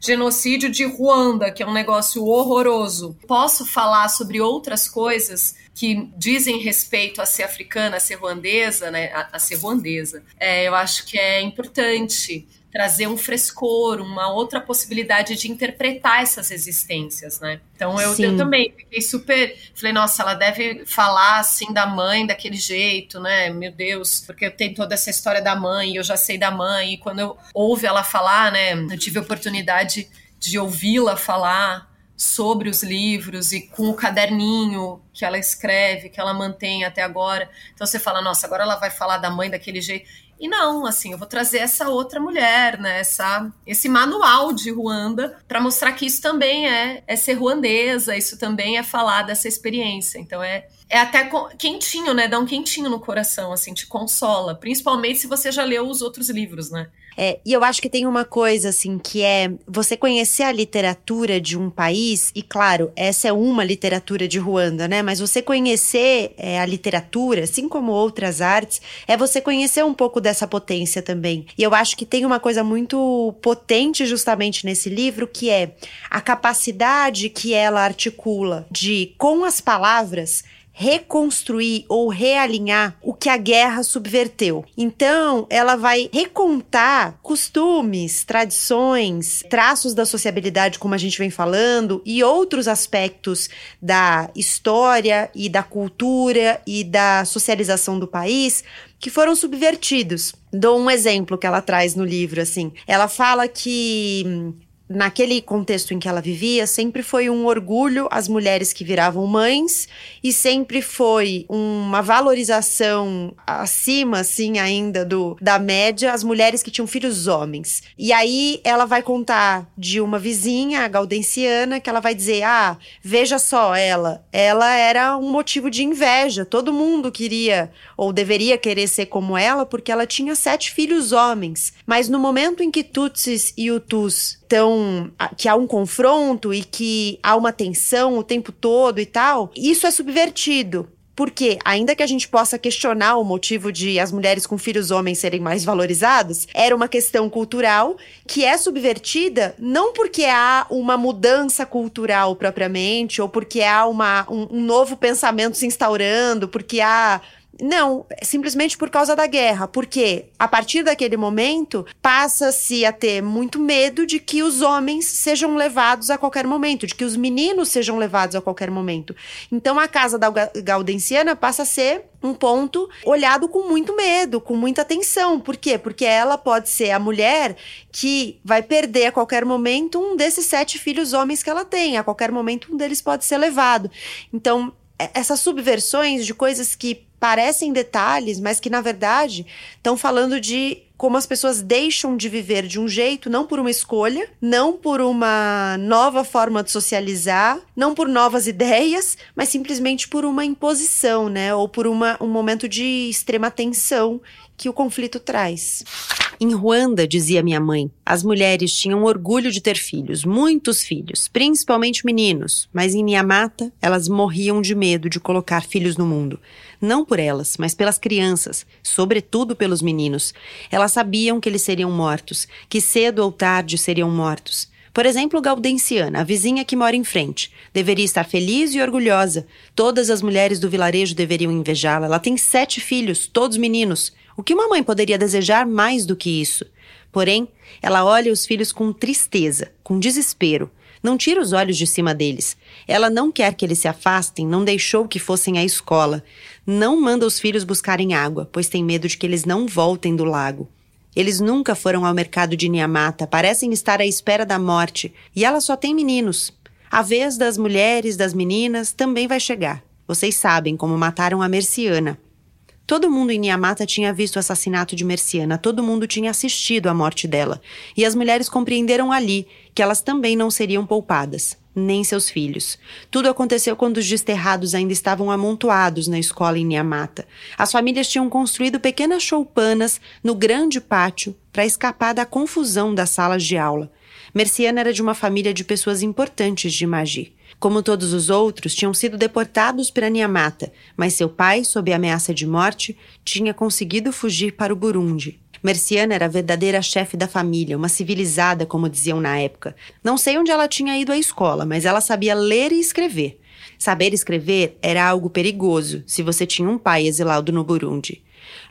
genocídio de Ruanda, que é um negócio horroroso, posso falar sobre outras coisas que dizem respeito a ser africana, a ser ruandesa, né, a, a ser ruandesa. É, eu acho que é importante trazer um frescor, uma outra possibilidade de interpretar essas existências, né? Então eu, eu, também fiquei super, falei, nossa, ela deve falar assim da mãe daquele jeito, né? Meu Deus, porque eu tenho toda essa história da mãe, eu já sei da mãe, e quando eu ouvi ela falar, né, eu tive a oportunidade de ouvi-la falar sobre os livros e com o caderninho que ela escreve, que ela mantém até agora. Então você fala, nossa, agora ela vai falar da mãe daquele jeito. E não, assim, eu vou trazer essa outra mulher, né? Essa, esse manual de Ruanda para mostrar que isso também é, é ser ruandesa, isso também é falar dessa experiência. Então é, é até quentinho, né? Dá um quentinho no coração, assim, te consola. Principalmente se você já leu os outros livros, né? É, e eu acho que tem uma coisa, assim, que é você conhecer a literatura de um país, e claro, essa é uma literatura de Ruanda, né? Mas você conhecer é, a literatura, assim como outras artes, é você conhecer um pouco dessa potência também. E eu acho que tem uma coisa muito potente justamente nesse livro, que é a capacidade que ela articula de, com as palavras, reconstruir ou realinhar o que a guerra subverteu. Então, ela vai recontar costumes, tradições, traços da sociabilidade, como a gente vem falando, e outros aspectos da história e da cultura e da socialização do país que foram subvertidos. Dou um exemplo que ela traz no livro, assim. Ela fala que naquele contexto em que ela vivia, sempre foi um orgulho as mulheres que viravam mães e sempre foi uma valorização acima, assim, ainda do da média, as mulheres que tinham filhos homens. E aí ela vai contar de uma vizinha, a Gaudenciana, que ela vai dizer: ah, veja só, ela, ela era um motivo de inveja. Todo mundo queria ou deveria querer ser como ela, porque ela tinha sete filhos homens. Mas no momento em que Tutsis e Hutus estão. que há um confronto e que há uma tensão o tempo todo e tal, isso é subvertido. Porque, ainda que a gente possa questionar o motivo de as mulheres com filhos homens serem mais valorizados, era uma questão cultural que é subvertida não porque há uma mudança cultural propriamente, ou porque há uma, um, um novo pensamento se instaurando, porque há não, simplesmente por causa da guerra. Porque a partir daquele momento passa-se a ter muito medo de que os homens sejam levados a qualquer momento, de que os meninos sejam levados a qualquer momento. Então a casa da Gaudenciana passa a ser um ponto olhado com muito medo, com muita atenção. Por quê? Porque ela pode ser a mulher que vai perder a qualquer momento um desses sete filhos homens que ela tem. A qualquer momento um deles pode ser levado. Então, essas subversões de coisas que parecem detalhes, mas que na verdade estão falando de como as pessoas deixam de viver de um jeito, não por uma escolha, não por uma nova forma de socializar, não por novas ideias, mas simplesmente por uma imposição, né? Ou por uma, um momento de extrema tensão que o conflito traz. Em Ruanda, dizia minha mãe, as mulheres tinham orgulho de ter filhos, muitos filhos, principalmente meninos, mas em minha mata elas morriam de medo de colocar filhos no mundo. Não por elas, mas pelas crianças, sobretudo pelos meninos. Elas sabiam que eles seriam mortos, que cedo ou tarde seriam mortos. Por exemplo, Gaudenciana, a vizinha que mora em frente, deveria estar feliz e orgulhosa. Todas as mulheres do vilarejo deveriam invejá-la. Ela tem sete filhos, todos meninos. O que uma mãe poderia desejar mais do que isso? Porém, ela olha os filhos com tristeza, com desespero. Não tira os olhos de cima deles. Ela não quer que eles se afastem, não deixou que fossem à escola. Não manda os filhos buscarem água, pois tem medo de que eles não voltem do lago. Eles nunca foram ao mercado de Niamata, parecem estar à espera da morte, e ela só tem meninos. A vez das mulheres, das meninas, também vai chegar. Vocês sabem como mataram a Merciana. Todo mundo em Niamata tinha visto o assassinato de Merciana, todo mundo tinha assistido à morte dela. E as mulheres compreenderam ali que elas também não seriam poupadas, nem seus filhos. Tudo aconteceu quando os desterrados ainda estavam amontoados na escola em Niamata. As famílias tinham construído pequenas choupanas no grande pátio para escapar da confusão das salas de aula. Merciana era de uma família de pessoas importantes de Magi. Como todos os outros, tinham sido deportados para Niamata, mas seu pai, sob ameaça de morte, tinha conseguido fugir para o Burundi. Merciana era a verdadeira chefe da família, uma civilizada, como diziam na época. Não sei onde ela tinha ido à escola, mas ela sabia ler e escrever. Saber escrever era algo perigoso se você tinha um pai exilado no Burundi.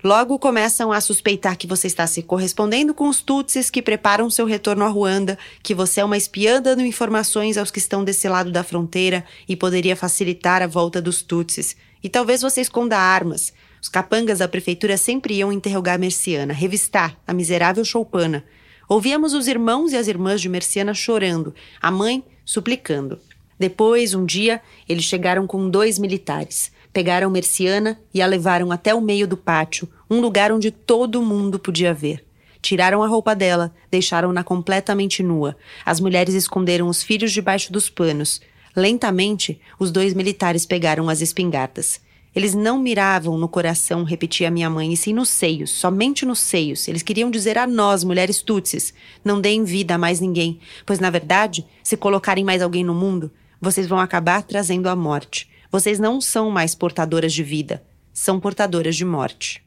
Logo começam a suspeitar que você está se correspondendo com os Tutsis que preparam seu retorno a Ruanda, que você é uma espiã dando informações aos que estão desse lado da fronteira e poderia facilitar a volta dos Tutsis. E talvez você esconda armas. Os capangas da prefeitura sempre iam interrogar Merciana, revistar a miserável choupana. Ouvíamos os irmãos e as irmãs de Merciana chorando, a mãe suplicando. Depois, um dia, eles chegaram com dois militares. Pegaram Merciana e a levaram até o meio do pátio, um lugar onde todo mundo podia ver. Tiraram a roupa dela, deixaram-na completamente nua. As mulheres esconderam os filhos debaixo dos panos. Lentamente, os dois militares pegaram as espingardas. Eles não miravam no coração, repetia minha mãe, e sim nos seios, somente nos seios. Eles queriam dizer a nós, mulheres tutsis, não deem vida a mais ninguém, pois na verdade, se colocarem mais alguém no mundo, vocês vão acabar trazendo a morte. Vocês não são mais portadoras de vida, são portadoras de morte.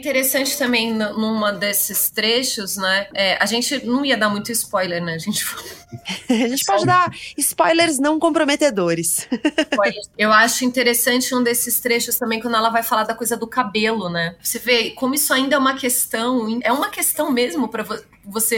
Interessante também numa desses trechos, né? É, a gente não ia dar muito spoiler, né? A gente, a gente pode dar spoilers não comprometedores. Eu acho interessante um desses trechos também quando ela vai falar da coisa do cabelo, né? Você vê como isso ainda é uma questão, é uma questão mesmo para você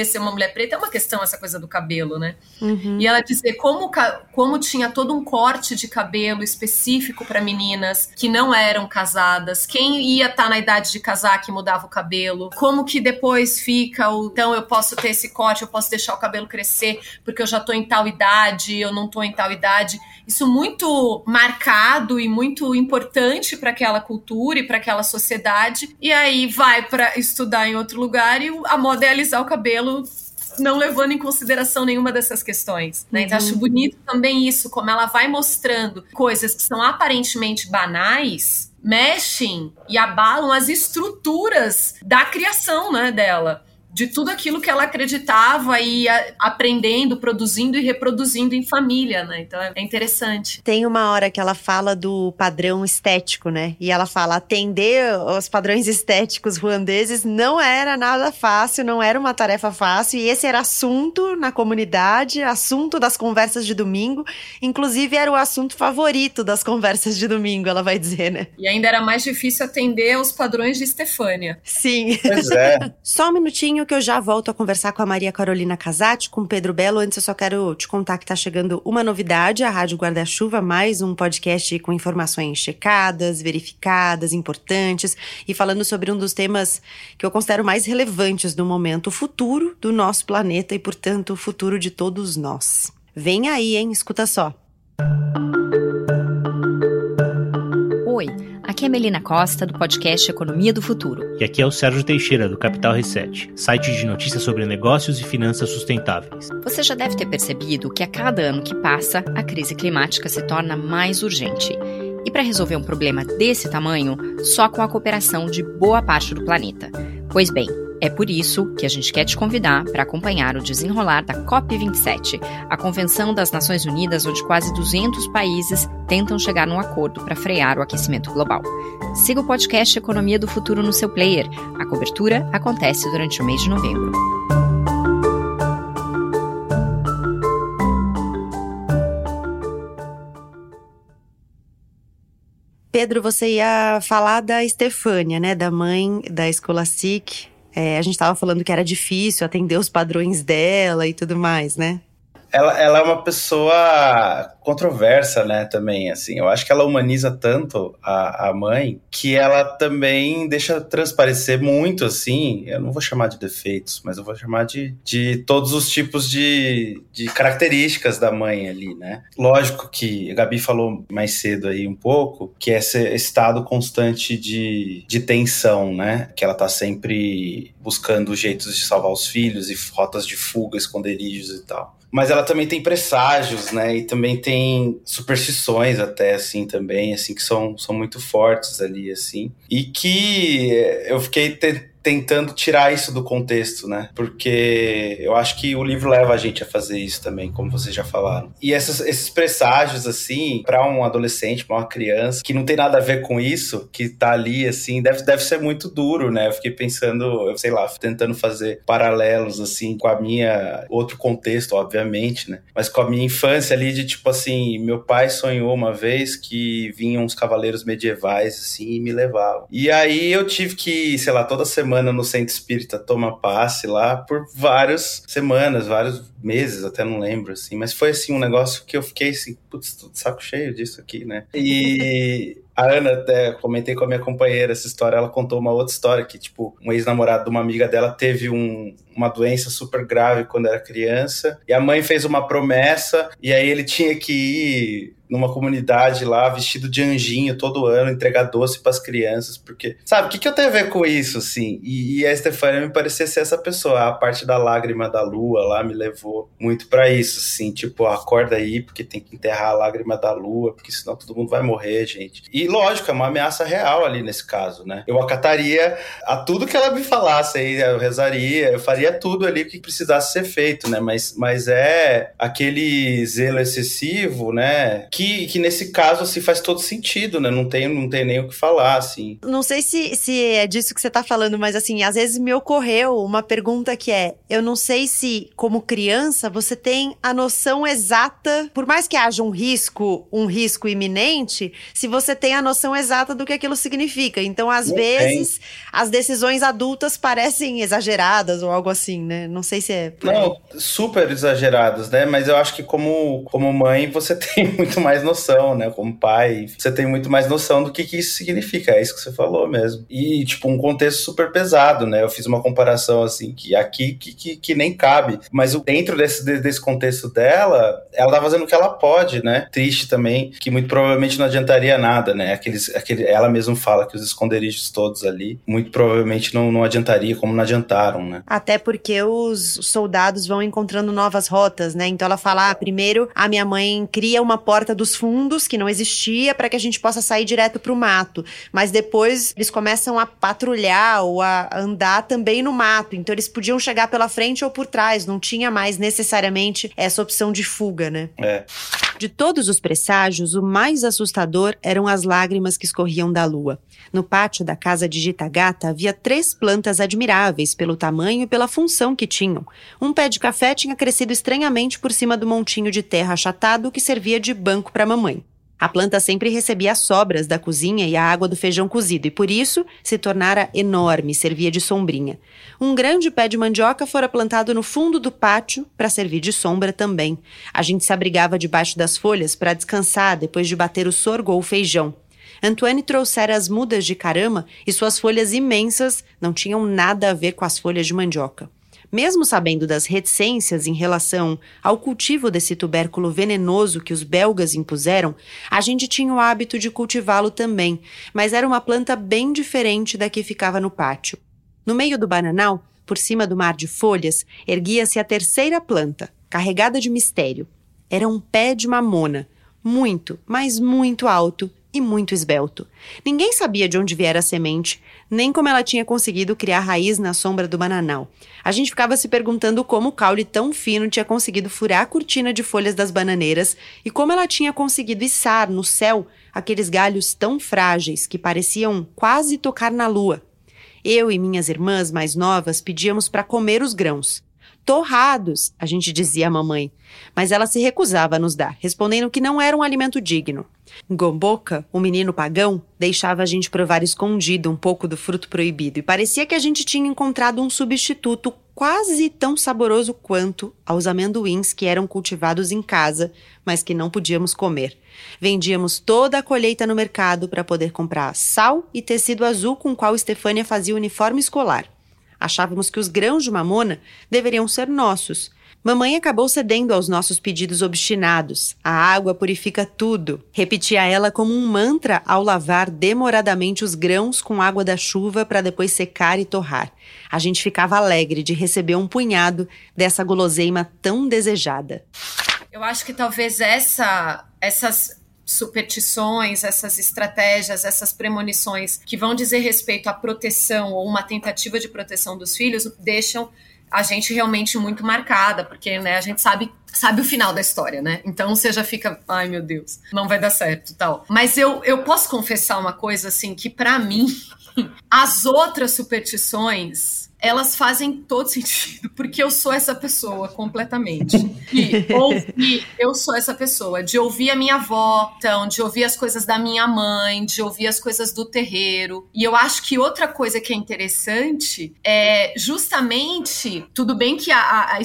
ser uma mulher preta, é uma questão essa coisa do cabelo, né? Uhum. E ela dizer como, como tinha todo um corte de cabelo específico para meninas que não eram casadas, quem ia estar tá na idade de casar que mudava o cabelo, como que depois fica o então eu posso ter esse corte, eu posso deixar o cabelo crescer porque eu já tô em tal idade, eu não tô em tal idade. Isso muito marcado e muito importante para aquela cultura e para aquela sociedade. E aí vai para estudar em outro lugar e a moda é o cabelo não levando em consideração nenhuma dessas questões. Né? Uhum. Então, acho bonito também isso, como ela vai mostrando coisas que são aparentemente banais, mexem e abalam as estruturas da criação né, dela de tudo aquilo que ela acreditava e a, aprendendo, produzindo e reproduzindo em família, né? Então é interessante. Tem uma hora que ela fala do padrão estético, né? E ela fala atender os padrões estéticos ruandeses não era nada fácil, não era uma tarefa fácil e esse era assunto na comunidade, assunto das conversas de domingo, inclusive era o assunto favorito das conversas de domingo, ela vai dizer, né? E ainda era mais difícil atender aos padrões de Estefânia. Sim. Pois é. Só um minutinho que eu já volto a conversar com a Maria Carolina Casati, com Pedro Belo. Antes eu só quero te contar que tá chegando uma novidade, a Rádio Guarda-Chuva, mais um podcast com informações checadas, verificadas, importantes e falando sobre um dos temas que eu considero mais relevantes do momento, o futuro do nosso planeta e, portanto, o futuro de todos nós. Vem aí, hein? Escuta só. Oi, aqui é Melina Costa, do podcast Economia do Futuro. E aqui é o Sérgio Teixeira, do Capital Reset, site de notícias sobre negócios e finanças sustentáveis. Você já deve ter percebido que a cada ano que passa, a crise climática se torna mais urgente. E para resolver um problema desse tamanho, só com a cooperação de boa parte do planeta. Pois bem, é por isso que a gente quer te convidar para acompanhar o desenrolar da COP27, a Convenção das Nações Unidas, onde quase 200 países tentam chegar num acordo para frear o aquecimento global. Siga o podcast Economia do Futuro no seu player. A cobertura acontece durante o mês de novembro. Pedro, você ia falar da Estefânia, né? Da mãe da Scholastic. É, a gente estava falando que era difícil atender os padrões dela e tudo mais, né? Ela, ela é uma pessoa controversa, né, também, assim. Eu acho que ela humaniza tanto a, a mãe que ela também deixa transparecer muito, assim, eu não vou chamar de defeitos, mas eu vou chamar de, de todos os tipos de, de características da mãe ali, né. Lógico que a Gabi falou mais cedo aí um pouco, que esse estado constante de, de tensão, né, que ela tá sempre buscando jeitos de salvar os filhos e rotas de fuga, esconderijos e tal mas ela também tem presságios, né? E também tem superstições até assim também, assim que são, são muito fortes ali assim. E que eu fiquei tentando tirar isso do contexto, né? Porque eu acho que o livro leva a gente a fazer isso também, como vocês já falaram. E essas, esses presságios, assim, para um adolescente, para uma criança, que não tem nada a ver com isso, que tá ali, assim, deve, deve ser muito duro, né? Eu fiquei pensando, eu sei lá, tentando fazer paralelos, assim, com a minha. outro contexto, obviamente, né? Mas com a minha infância ali, de tipo assim, meu pai sonhou uma vez que vinham uns cavaleiros medievais, assim, e me levavam. E aí eu tive que, sei lá, toda semana semana no Centro Espírita Toma Passe lá por várias semanas, vários meses, até não lembro, assim. Mas foi, assim, um negócio que eu fiquei, assim, putz, tô de saco cheio disso aqui, né? E a Ana, até comentei com a minha companheira essa história, ela contou uma outra história que, tipo, um ex-namorado de uma amiga dela teve um, uma doença super grave quando era criança, e a mãe fez uma promessa, e aí ele tinha que ir numa comunidade lá, vestido de anjinho todo ano, entregar doce para as crianças, porque, sabe, o que, que eu tenho a ver com isso, assim? E, e a Stefania me parecia ser essa pessoa, a parte da lágrima da lua lá me levou muito para isso, assim, tipo, acorda aí, porque tem que enterrar a lágrima da lua, porque senão todo mundo vai morrer, gente. E lógico, é uma ameaça real ali nesse caso, né? Eu acataria a tudo que ela me falasse aí, eu rezaria, eu faria tudo ali que precisasse ser feito, né? Mas, mas é aquele zelo excessivo, né? Que que, que nesse caso, assim, faz todo sentido, né? Não tem, não tem nem o que falar, assim. Não sei se, se é disso que você tá falando, mas assim, às vezes me ocorreu uma pergunta que é: eu não sei se, como criança, você tem a noção exata, por mais que haja um risco, um risco iminente, se você tem a noção exata do que aquilo significa. Então, às não vezes, tem. as decisões adultas parecem exageradas ou algo assim, né? Não sei se é. Não, super exageradas, né? Mas eu acho que como, como mãe, você tem muito mais mais noção, né? Como pai, você tem muito mais noção do que, que isso significa. É isso que você falou mesmo. E, tipo, um contexto super pesado, né? Eu fiz uma comparação, assim, que aqui que, que, que nem cabe. Mas dentro desse, desse contexto dela, ela tá fazendo o que ela pode, né? Triste também, que muito provavelmente não adiantaria nada, né? Aqueles, aquele, ela mesma fala que os esconderijos todos ali, muito provavelmente não, não adiantaria, como não adiantaram, né? Até porque os soldados vão encontrando novas rotas, né? Então ela fala: ah, primeiro a minha mãe cria uma porta dos fundos que não existia para que a gente possa sair direto para o mato, mas depois eles começam a patrulhar ou a andar também no mato, então eles podiam chegar pela frente ou por trás, não tinha mais necessariamente essa opção de fuga, né? É. De todos os presságios, o mais assustador eram as lágrimas que escorriam da lua. No pátio da casa de Gitagata havia três plantas admiráveis pelo tamanho e pela função que tinham. Um pé de café tinha crescido estranhamente por cima do montinho de terra achatado que servia de banco para a mamãe. A planta sempre recebia as sobras da cozinha e a água do feijão cozido, e por isso se tornara enorme, servia de sombrinha. Um grande pé de mandioca fora plantado no fundo do pátio para servir de sombra também. A gente se abrigava debaixo das folhas para descansar depois de bater o sorgo ou o feijão. Antoine trouxera as mudas de carama e suas folhas imensas não tinham nada a ver com as folhas de mandioca. Mesmo sabendo das reticências em relação ao cultivo desse tubérculo venenoso que os belgas impuseram, a gente tinha o hábito de cultivá-lo também, mas era uma planta bem diferente da que ficava no pátio. No meio do bananal, por cima do mar de folhas, erguia-se a terceira planta, carregada de mistério. Era um pé de mamona, muito, mas muito alto e muito esbelto. Ninguém sabia de onde viera a semente, nem como ela tinha conseguido criar raiz na sombra do bananal. A gente ficava se perguntando como o caule tão fino tinha conseguido furar a cortina de folhas das bananeiras e como ela tinha conseguido içar no céu aqueles galhos tão frágeis que pareciam quase tocar na lua. Eu e minhas irmãs mais novas pedíamos para comer os grãos. Torrados, a gente dizia à mamãe, mas ela se recusava a nos dar, respondendo que não era um alimento digno. Gomboca, o menino pagão, deixava a gente provar escondido um pouco do fruto proibido e parecia que a gente tinha encontrado um substituto quase tão saboroso quanto aos amendoins que eram cultivados em casa, mas que não podíamos comer. Vendíamos toda a colheita no mercado para poder comprar sal e tecido azul com o qual Estefânia fazia o uniforme escolar. Achávamos que os grãos de mamona deveriam ser nossos Mamãe acabou cedendo aos nossos pedidos obstinados. A água purifica tudo. Repetia ela como um mantra ao lavar demoradamente os grãos com água da chuva para depois secar e torrar. A gente ficava alegre de receber um punhado dessa guloseima tão desejada. Eu acho que talvez essa, essas superstições, essas estratégias, essas premonições que vão dizer respeito à proteção ou uma tentativa de proteção dos filhos deixam a gente realmente muito marcada, porque né, a gente sabe sabe o final da história, né? Então você já fica, ai meu Deus, não vai dar certo, tal. Mas eu, eu posso confessar uma coisa assim que para mim as outras superstições elas fazem todo sentido, porque eu sou essa pessoa completamente. E ouvir, eu sou essa pessoa, de ouvir a minha avó, então, de ouvir as coisas da minha mãe, de ouvir as coisas do terreiro. E eu acho que outra coisa que é interessante é justamente, tudo bem que a, a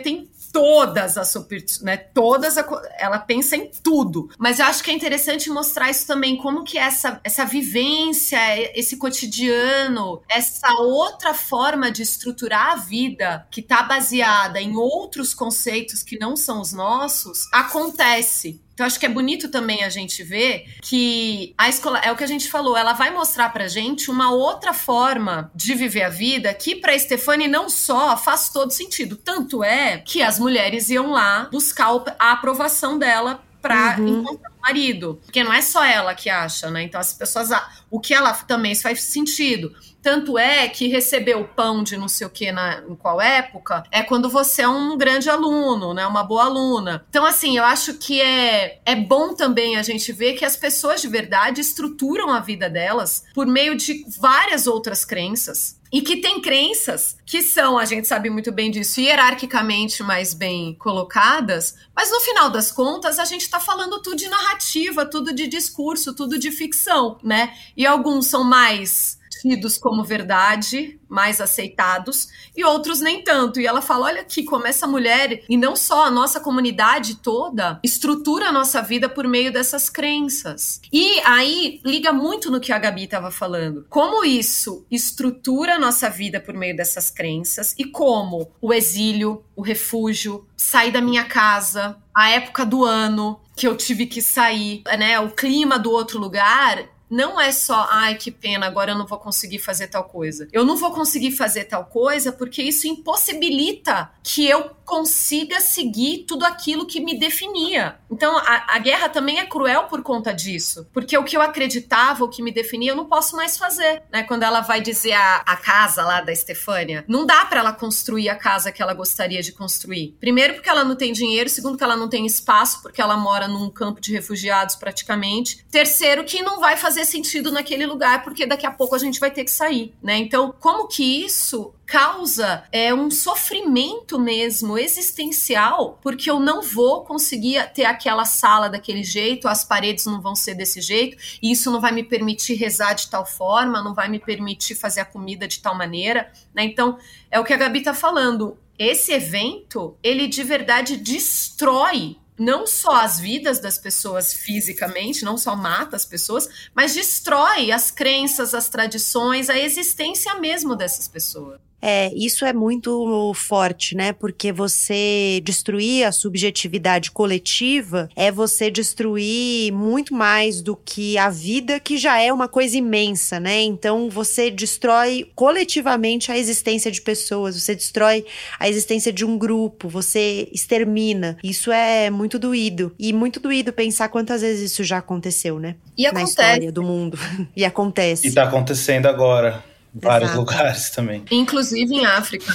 tem todas as superstições, né? Todas, a, ela pensa em tudo. Mas eu acho que é interessante mostrar isso também, como que essa, essa vivência, esse cotidiano, essa outra forma de estruturar a vida que está baseada em outros conceitos que não são os nossos, acontece. Então, acho que é bonito também a gente ver que a escola, é o que a gente falou, ela vai mostrar pra gente uma outra forma de viver a vida que pra Stefani não só faz todo sentido. Tanto é que as mulheres iam lá buscar a aprovação dela para uhum. encontrar o marido. Porque não é só ela que acha, né? Então as pessoas. O que ela também faz sentido. Tanto é que receber o pão de não sei o que na, em qual época é quando você é um grande aluno, né? Uma boa aluna. Então, assim, eu acho que é, é bom também a gente ver que as pessoas de verdade estruturam a vida delas por meio de várias outras crenças e que tem crenças que são, a gente sabe muito bem disso, hierarquicamente mais bem colocadas, mas no final das contas a gente está falando tudo de narrativa, tudo de discurso, tudo de ficção, né? E alguns são mais tidos como verdade, mais aceitados, e outros nem tanto. E ela fala: olha aqui como essa mulher, e não só a nossa comunidade toda, estrutura a nossa vida por meio dessas crenças. E aí liga muito no que a Gabi estava falando. Como isso estrutura a nossa vida por meio dessas crenças e como o exílio, o refúgio, sair da minha casa, a época do ano, que eu tive que sair, né? O clima do outro lugar não é só, ai, que pena, agora eu não vou conseguir fazer tal coisa. Eu não vou conseguir fazer tal coisa porque isso impossibilita que eu consiga seguir tudo aquilo que me definia. Então, a, a, guerra também é cruel por conta disso, porque o que eu acreditava, o que me definia, eu não posso mais fazer, né? Quando ela vai dizer a, a casa lá da Estefânia, não dá para ela construir a casa que ela gostaria de construir. Primeiro, porque ela não tem dinheiro, segundo, que ela não tem espaço, porque ela mora num campo de refugiados praticamente. Terceiro, que não vai fazer sentido naquele lugar, porque daqui a pouco a gente vai ter que sair, né? Então, como que isso causa é um sofrimento mesmo existencial, porque eu não vou conseguir ter aquela sala daquele jeito, as paredes não vão ser desse jeito, e isso não vai me permitir rezar de tal forma, não vai me permitir fazer a comida de tal maneira, né? Então, é o que a Gabi tá falando. Esse evento, ele de verdade destrói não só as vidas das pessoas fisicamente, não só mata as pessoas, mas destrói as crenças, as tradições, a existência mesmo dessas pessoas. É, isso é muito forte, né? Porque você destruir a subjetividade coletiva é você destruir muito mais do que a vida, que já é uma coisa imensa, né? Então você destrói coletivamente a existência de pessoas, você destrói a existência de um grupo, você extermina. Isso é muito doído. E muito doído pensar quantas vezes isso já aconteceu, né? E Na acontece. história do mundo. e acontece. E tá acontecendo agora vários Exato. lugares também. Inclusive em África.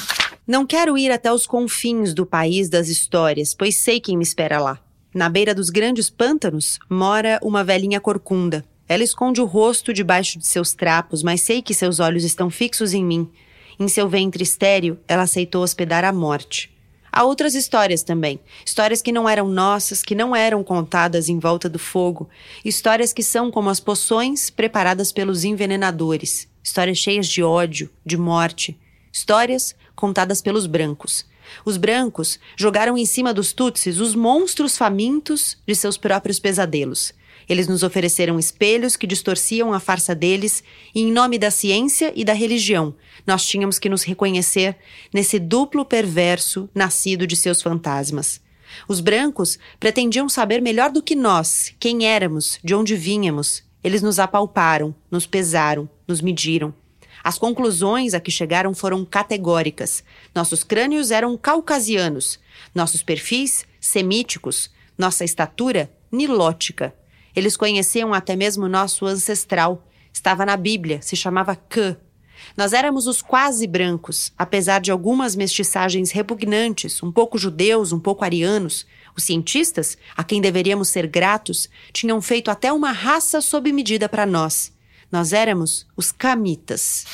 Não quero ir até os confins do país das histórias, pois sei quem me espera lá. Na beira dos grandes pântanos mora uma velhinha corcunda. Ela esconde o rosto debaixo de seus trapos, mas sei que seus olhos estão fixos em mim. Em seu ventre estéril, ela aceitou hospedar a morte. Há outras histórias também. Histórias que não eram nossas, que não eram contadas em volta do fogo. Histórias que são como as poções preparadas pelos envenenadores. Histórias cheias de ódio, de morte. Histórias contadas pelos brancos. Os brancos jogaram em cima dos Tutsis os monstros famintos de seus próprios pesadelos. Eles nos ofereceram espelhos que distorciam a farsa deles, e em nome da ciência e da religião, nós tínhamos que nos reconhecer nesse duplo perverso nascido de seus fantasmas. Os brancos pretendiam saber melhor do que nós quem éramos, de onde vínhamos. Eles nos apalparam, nos pesaram, nos mediram. As conclusões a que chegaram foram categóricas. Nossos crânios eram caucasianos, nossos perfis semíticos, nossa estatura nilótica. Eles conheciam até mesmo nosso ancestral. Estava na Bíblia, se chamava Cã. Nós éramos os quase brancos, apesar de algumas mestiçagens repugnantes, um pouco judeus, um pouco arianos. Os cientistas, a quem deveríamos ser gratos, tinham feito até uma raça sob medida para nós. Nós éramos os camitas.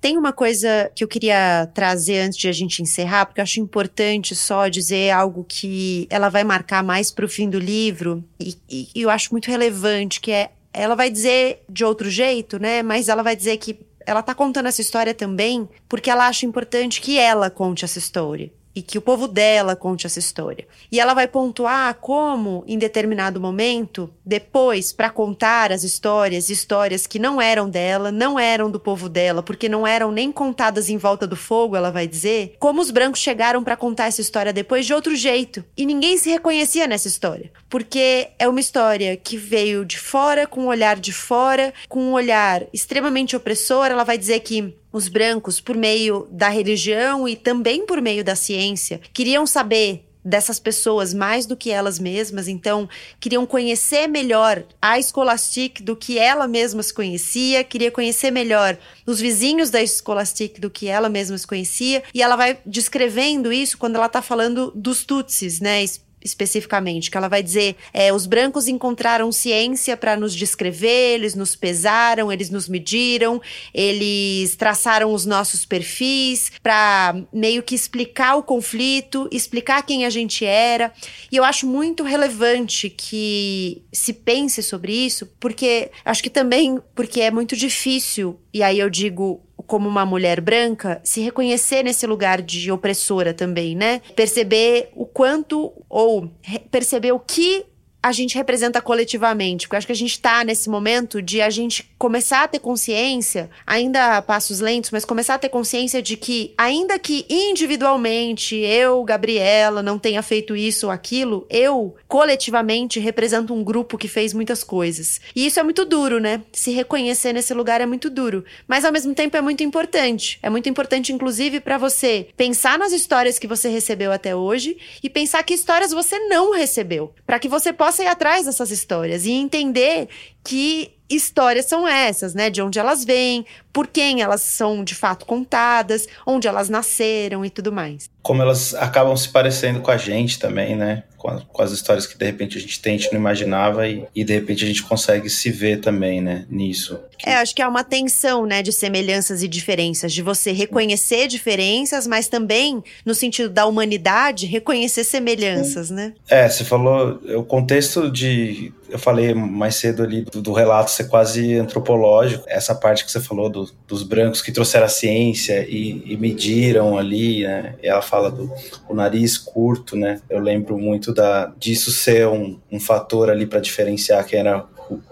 Tem uma coisa que eu queria trazer antes de a gente encerrar, porque eu acho importante só dizer algo que ela vai marcar mais para o fim do livro e, e, eu acho muito relevante, que é ela vai dizer de outro jeito, né? Mas ela vai dizer que ela tá contando essa história também porque ela acha importante que ela conte essa história e que o povo dela conte essa história. E ela vai pontuar como, em determinado momento, depois, para contar as histórias, histórias que não eram dela, não eram do povo dela, porque não eram nem contadas em volta do fogo, ela vai dizer, como os brancos chegaram para contar essa história depois de outro jeito. E ninguém se reconhecia nessa história, porque é uma história que veio de fora, com um olhar de fora, com um olhar extremamente opressor. Ela vai dizer que os brancos, por meio da religião e também por meio da ciência, queriam saber dessas pessoas mais do que elas mesmas, então queriam conhecer melhor a Scholastic do que ela mesma se conhecia, queria conhecer melhor os vizinhos da Scholastic do que ela mesma se conhecia, e ela vai descrevendo isso quando ela está falando dos Tutsis, né, especificamente, que ela vai dizer: é, os brancos encontraram ciência para nos descrever, eles nos pesaram, eles nos mediram, eles traçaram os nossos perfis para meio que explicar o conflito, explicar quem a gente era. E eu acho muito relevante que se pense sobre isso, porque acho que também porque é muito difícil, e aí eu digo como uma mulher branca, se reconhecer nesse lugar de opressora também, né? Perceber o quanto, ou perceber o que a gente representa coletivamente? Porque eu acho que a gente está nesse momento de a gente começar a ter consciência, ainda a passos lentos, mas começar a ter consciência de que, ainda que individualmente eu, Gabriela, não tenha feito isso ou aquilo, eu coletivamente represento um grupo que fez muitas coisas. E isso é muito duro, né? Se reconhecer nesse lugar é muito duro, mas ao mesmo tempo é muito importante. É muito importante, inclusive, para você pensar nas histórias que você recebeu até hoje e pensar que histórias você não recebeu, para que você possa ir atrás dessas histórias e entender que histórias são essas, né? De onde elas vêm, por quem elas são de fato contadas, onde elas nasceram e tudo mais. Como elas acabam se parecendo com a gente também, né? Com, a, com as histórias que de repente a gente tem, a gente não imaginava e, e, de repente a gente consegue se ver também, né? Nisso. É, acho que é uma tensão, né? De semelhanças e diferenças, de você reconhecer diferenças, mas também, no sentido da humanidade, reconhecer semelhanças, né? É, você falou, o contexto de eu falei mais cedo ali do, do, relato ser quase antropológico, essa parte que você falou do, dos brancos que trouxeram a ciência e, e mediram ali, né? E ela fala do nariz curto, né? Eu lembro muito da, disso ser um, um fator ali para diferenciar quem era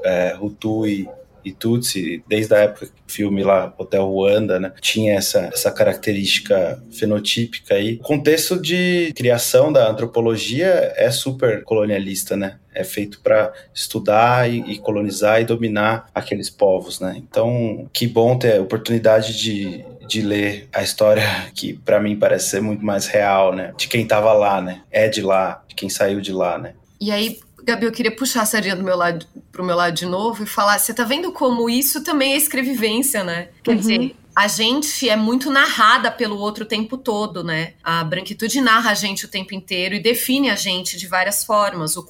é, Hutu e, e Tutsi, desde a época do filme lá, Hotel Ruanda, né, tinha essa, essa característica fenotípica aí. O contexto de criação da antropologia é super colonialista, né? É feito para estudar e, e, colonizar e dominar aqueles povos, né? Então, que bom ter a oportunidade de, de ler a história que para mim parece ser muito mais real, né? De quem tava lá, né? É de lá, de quem saiu de lá, né? E aí, Gabi, eu queria puxar a sardinha do meu lado, pro meu lado de novo e falar: você tá vendo como isso também é escrevivência, né? Quer uhum. dizer, a gente é muito narrada pelo outro o tempo todo, né? A branquitude narra a gente o tempo inteiro e define a gente de várias formas. O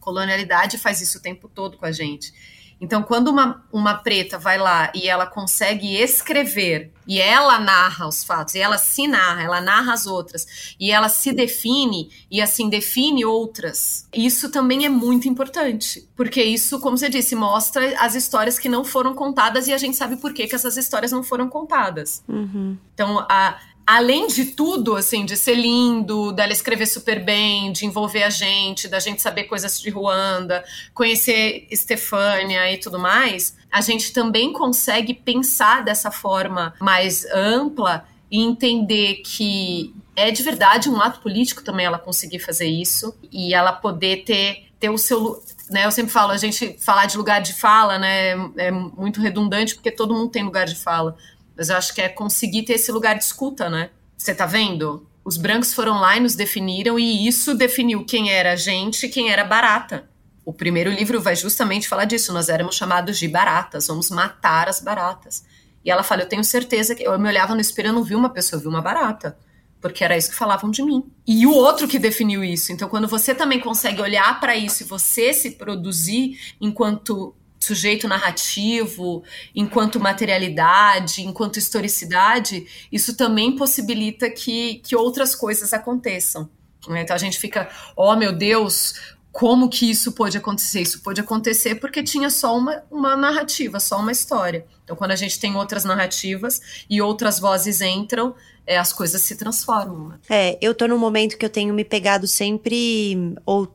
colonialidade faz isso o tempo todo com a gente. Então, quando uma, uma preta vai lá e ela consegue escrever, e ela narra os fatos, e ela se narra, ela narra as outras, e ela se define, e assim define outras, isso também é muito importante. Porque isso, como você disse, mostra as histórias que não foram contadas, e a gente sabe por que, que essas histórias não foram contadas. Uhum. Então, a, além de tudo, assim, de ser lindo, dela escrever super bem, de envolver a gente, da gente saber coisas de Ruanda, conhecer Estefânia e tudo mais, a gente também consegue pensar dessa forma mais ampla e entender que é de verdade um ato político também ela conseguir fazer isso e ela poder ter, ter o seu né, eu sempre falo, a gente falar de lugar de fala, né, é muito redundante porque todo mundo tem lugar de fala, mas eu acho que é conseguir ter esse lugar de escuta, né? Você tá vendo? Os brancos foram lá e nos definiram, e isso definiu quem era a gente quem era barata. O primeiro livro vai justamente falar disso. Nós éramos chamados de baratas, vamos matar as baratas. E ela fala: Eu tenho certeza que. Eu me olhava no espelho e não vi uma pessoa, eu vi uma barata. Porque era isso que falavam de mim. E o outro que definiu isso. Então, quando você também consegue olhar para isso e você se produzir enquanto sujeito narrativo, enquanto materialidade, enquanto historicidade, isso também possibilita que, que outras coisas aconteçam. Né? Então a gente fica, oh meu Deus, como que isso pode acontecer? Isso pode acontecer porque tinha só uma, uma narrativa, só uma história. Então, quando a gente tem outras narrativas e outras vozes entram, é, as coisas se transformam. Né? É, eu tô num momento que eu tenho me pegado sempre, ou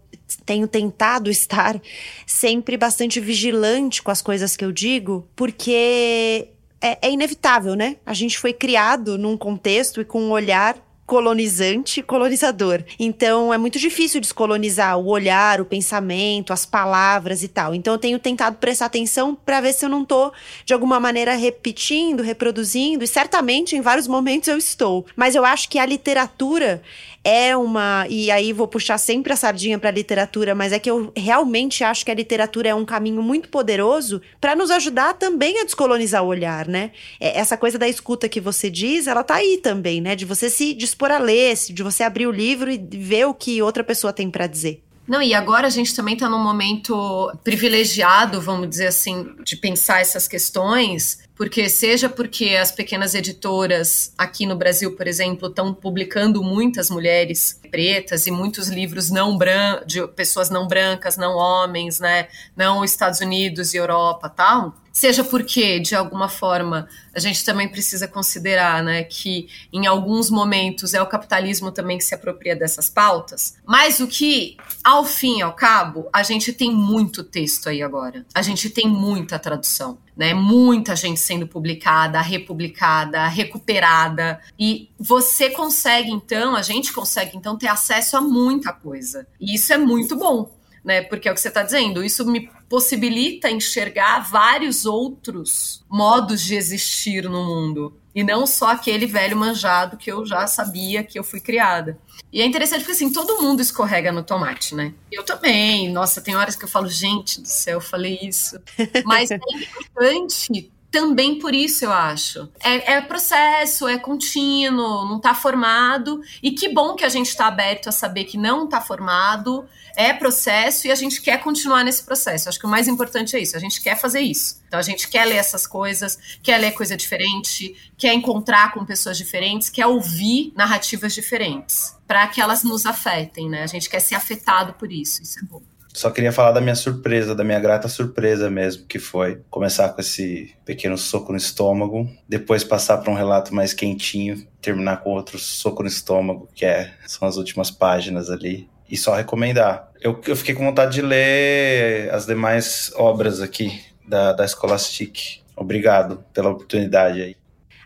tenho tentado estar sempre bastante vigilante com as coisas que eu digo, porque é, é inevitável, né? A gente foi criado num contexto e com um olhar colonizante colonizador. Então é muito difícil descolonizar o olhar, o pensamento, as palavras e tal. Então eu tenho tentado prestar atenção para ver se eu não tô de alguma maneira repetindo, reproduzindo, e certamente em vários momentos eu estou. Mas eu acho que a literatura é uma. E aí vou puxar sempre a sardinha para a literatura, mas é que eu realmente acho que a literatura é um caminho muito poderoso para nos ajudar também a descolonizar o olhar, né? É, essa coisa da escuta que você diz, ela tá aí também, né? De você se dispor a ler, de você abrir o livro e ver o que outra pessoa tem para dizer. Não, e agora a gente também está num momento privilegiado, vamos dizer assim, de pensar essas questões, porque seja porque as pequenas editoras aqui no Brasil, por exemplo, estão publicando muitas mulheres pretas e muitos livros não brancos, de pessoas não brancas, não homens, né, não Estados Unidos e Europa, tal. Seja porque, de alguma forma, a gente também precisa considerar né, que em alguns momentos é o capitalismo também que se apropria dessas pautas, mas o que, ao fim e ao cabo, a gente tem muito texto aí agora. A gente tem muita tradução. Né, muita gente sendo publicada, republicada, recuperada. E você consegue, então, a gente consegue, então, ter acesso a muita coisa. E isso é muito bom né? Porque é o que você está dizendo, isso me possibilita enxergar vários outros modos de existir no mundo. E não só aquele velho manjado que eu já sabia que eu fui criada. E é interessante porque assim, todo mundo escorrega no tomate, né? Eu também. Nossa, tem horas que eu falo, gente do céu, eu falei isso. Mas é importante também por isso, eu acho. É, é processo, é contínuo, não está formado. E que bom que a gente está aberto a saber que não está formado, é processo e a gente quer continuar nesse processo. Acho que o mais importante é isso, a gente quer fazer isso. Então a gente quer ler essas coisas, quer ler coisa diferente, quer encontrar com pessoas diferentes, quer ouvir narrativas diferentes, para que elas nos afetem, né? A gente quer ser afetado por isso, isso é bom. Só queria falar da minha surpresa, da minha grata surpresa mesmo, que foi começar com esse pequeno soco no estômago, depois passar para um relato mais quentinho, terminar com outro soco no estômago, que é, são as últimas páginas ali. E só recomendar. Eu, eu fiquei com vontade de ler as demais obras aqui da, da Scholastic. Obrigado pela oportunidade aí.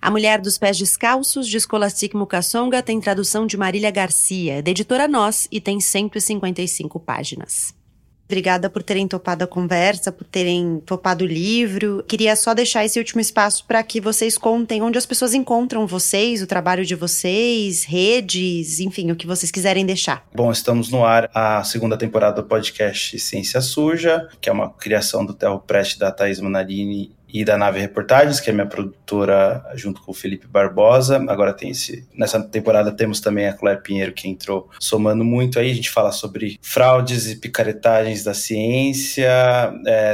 A Mulher dos Pés Descalços, de Scholastic Mukassonga, tem tradução de Marília Garcia, da editora Nós, e tem 155 páginas. Obrigada por terem topado a conversa, por terem topado o livro. Queria só deixar esse último espaço para que vocês contem onde as pessoas encontram vocês, o trabalho de vocês, redes, enfim, o que vocês quiserem deixar. Bom, estamos no ar a segunda temporada do podcast Ciência Suja, que é uma criação do Terro Preste da Thaís Manarini e da Nave Reportagens, que é minha produtora junto com o Felipe Barbosa. Agora tem esse. Nessa temporada temos também a Cléia Pinheiro que entrou somando muito aí. A gente fala sobre fraudes e picaretagens da ciência.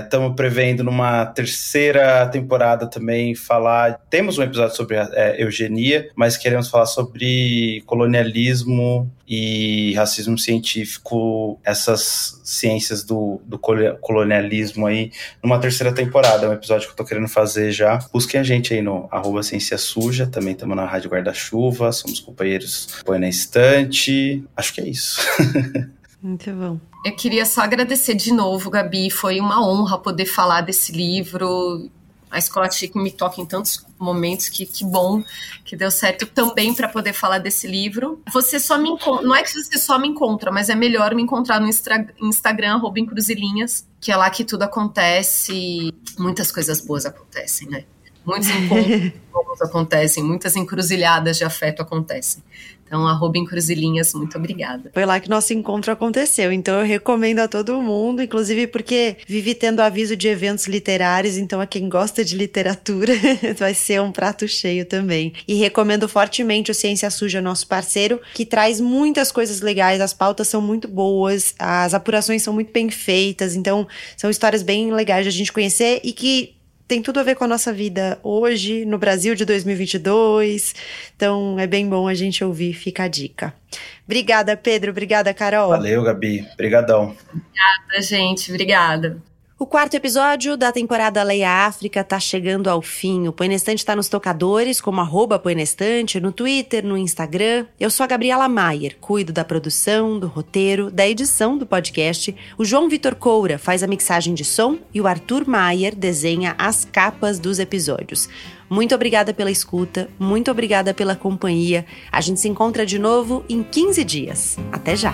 Estamos é, prevendo numa terceira temporada também falar. Temos um episódio sobre é, eugenia, mas queremos falar sobre colonialismo e racismo científico, essas ciências do, do colonialismo aí, numa terceira temporada. É um episódio que eu tô querendo fazer já. Busquem a gente aí no arroba Ciência Suja, também estamos na Rádio Guarda-Chuva, somos companheiros Põe na Estante. Acho que é isso. Muito bom. Eu queria só agradecer de novo, Gabi. Foi uma honra poder falar desse livro a escola TIC me toca em tantos momentos que que bom que deu certo também para poder falar desse livro. Você só me encontra, não é que você só me encontra, mas é melhor me encontrar no Instagram, arroba Encruzilhinhas, que é lá que tudo acontece, muitas coisas boas acontecem, né? Muitos encontros acontecem, muitas encruzilhadas de afeto acontecem. Então, arroba muito obrigada. Foi lá que nosso encontro aconteceu. Então, eu recomendo a todo mundo, inclusive porque vivi tendo aviso de eventos literários, então a quem gosta de literatura vai ser um prato cheio também. E recomendo fortemente o Ciência Suja, nosso parceiro, que traz muitas coisas legais, as pautas são muito boas, as apurações são muito bem feitas, então são histórias bem legais de a gente conhecer e que tem tudo a ver com a nossa vida hoje, no Brasil de 2022. Então é bem bom a gente ouvir, fica a dica. Obrigada, Pedro. Obrigada, Carol. Valeu, Gabi. Obrigadão. Obrigada, gente. Obrigada. O quarto episódio da temporada Leia África tá chegando ao fim. O Poenestante tá nos tocadores, como arroba Poenestante, no Twitter, no Instagram. Eu sou a Gabriela Maier, cuido da produção, do roteiro, da edição do podcast. O João Vitor Coura faz a mixagem de som e o Arthur Maier desenha as capas dos episódios. Muito obrigada pela escuta, muito obrigada pela companhia. A gente se encontra de novo em 15 dias. Até já!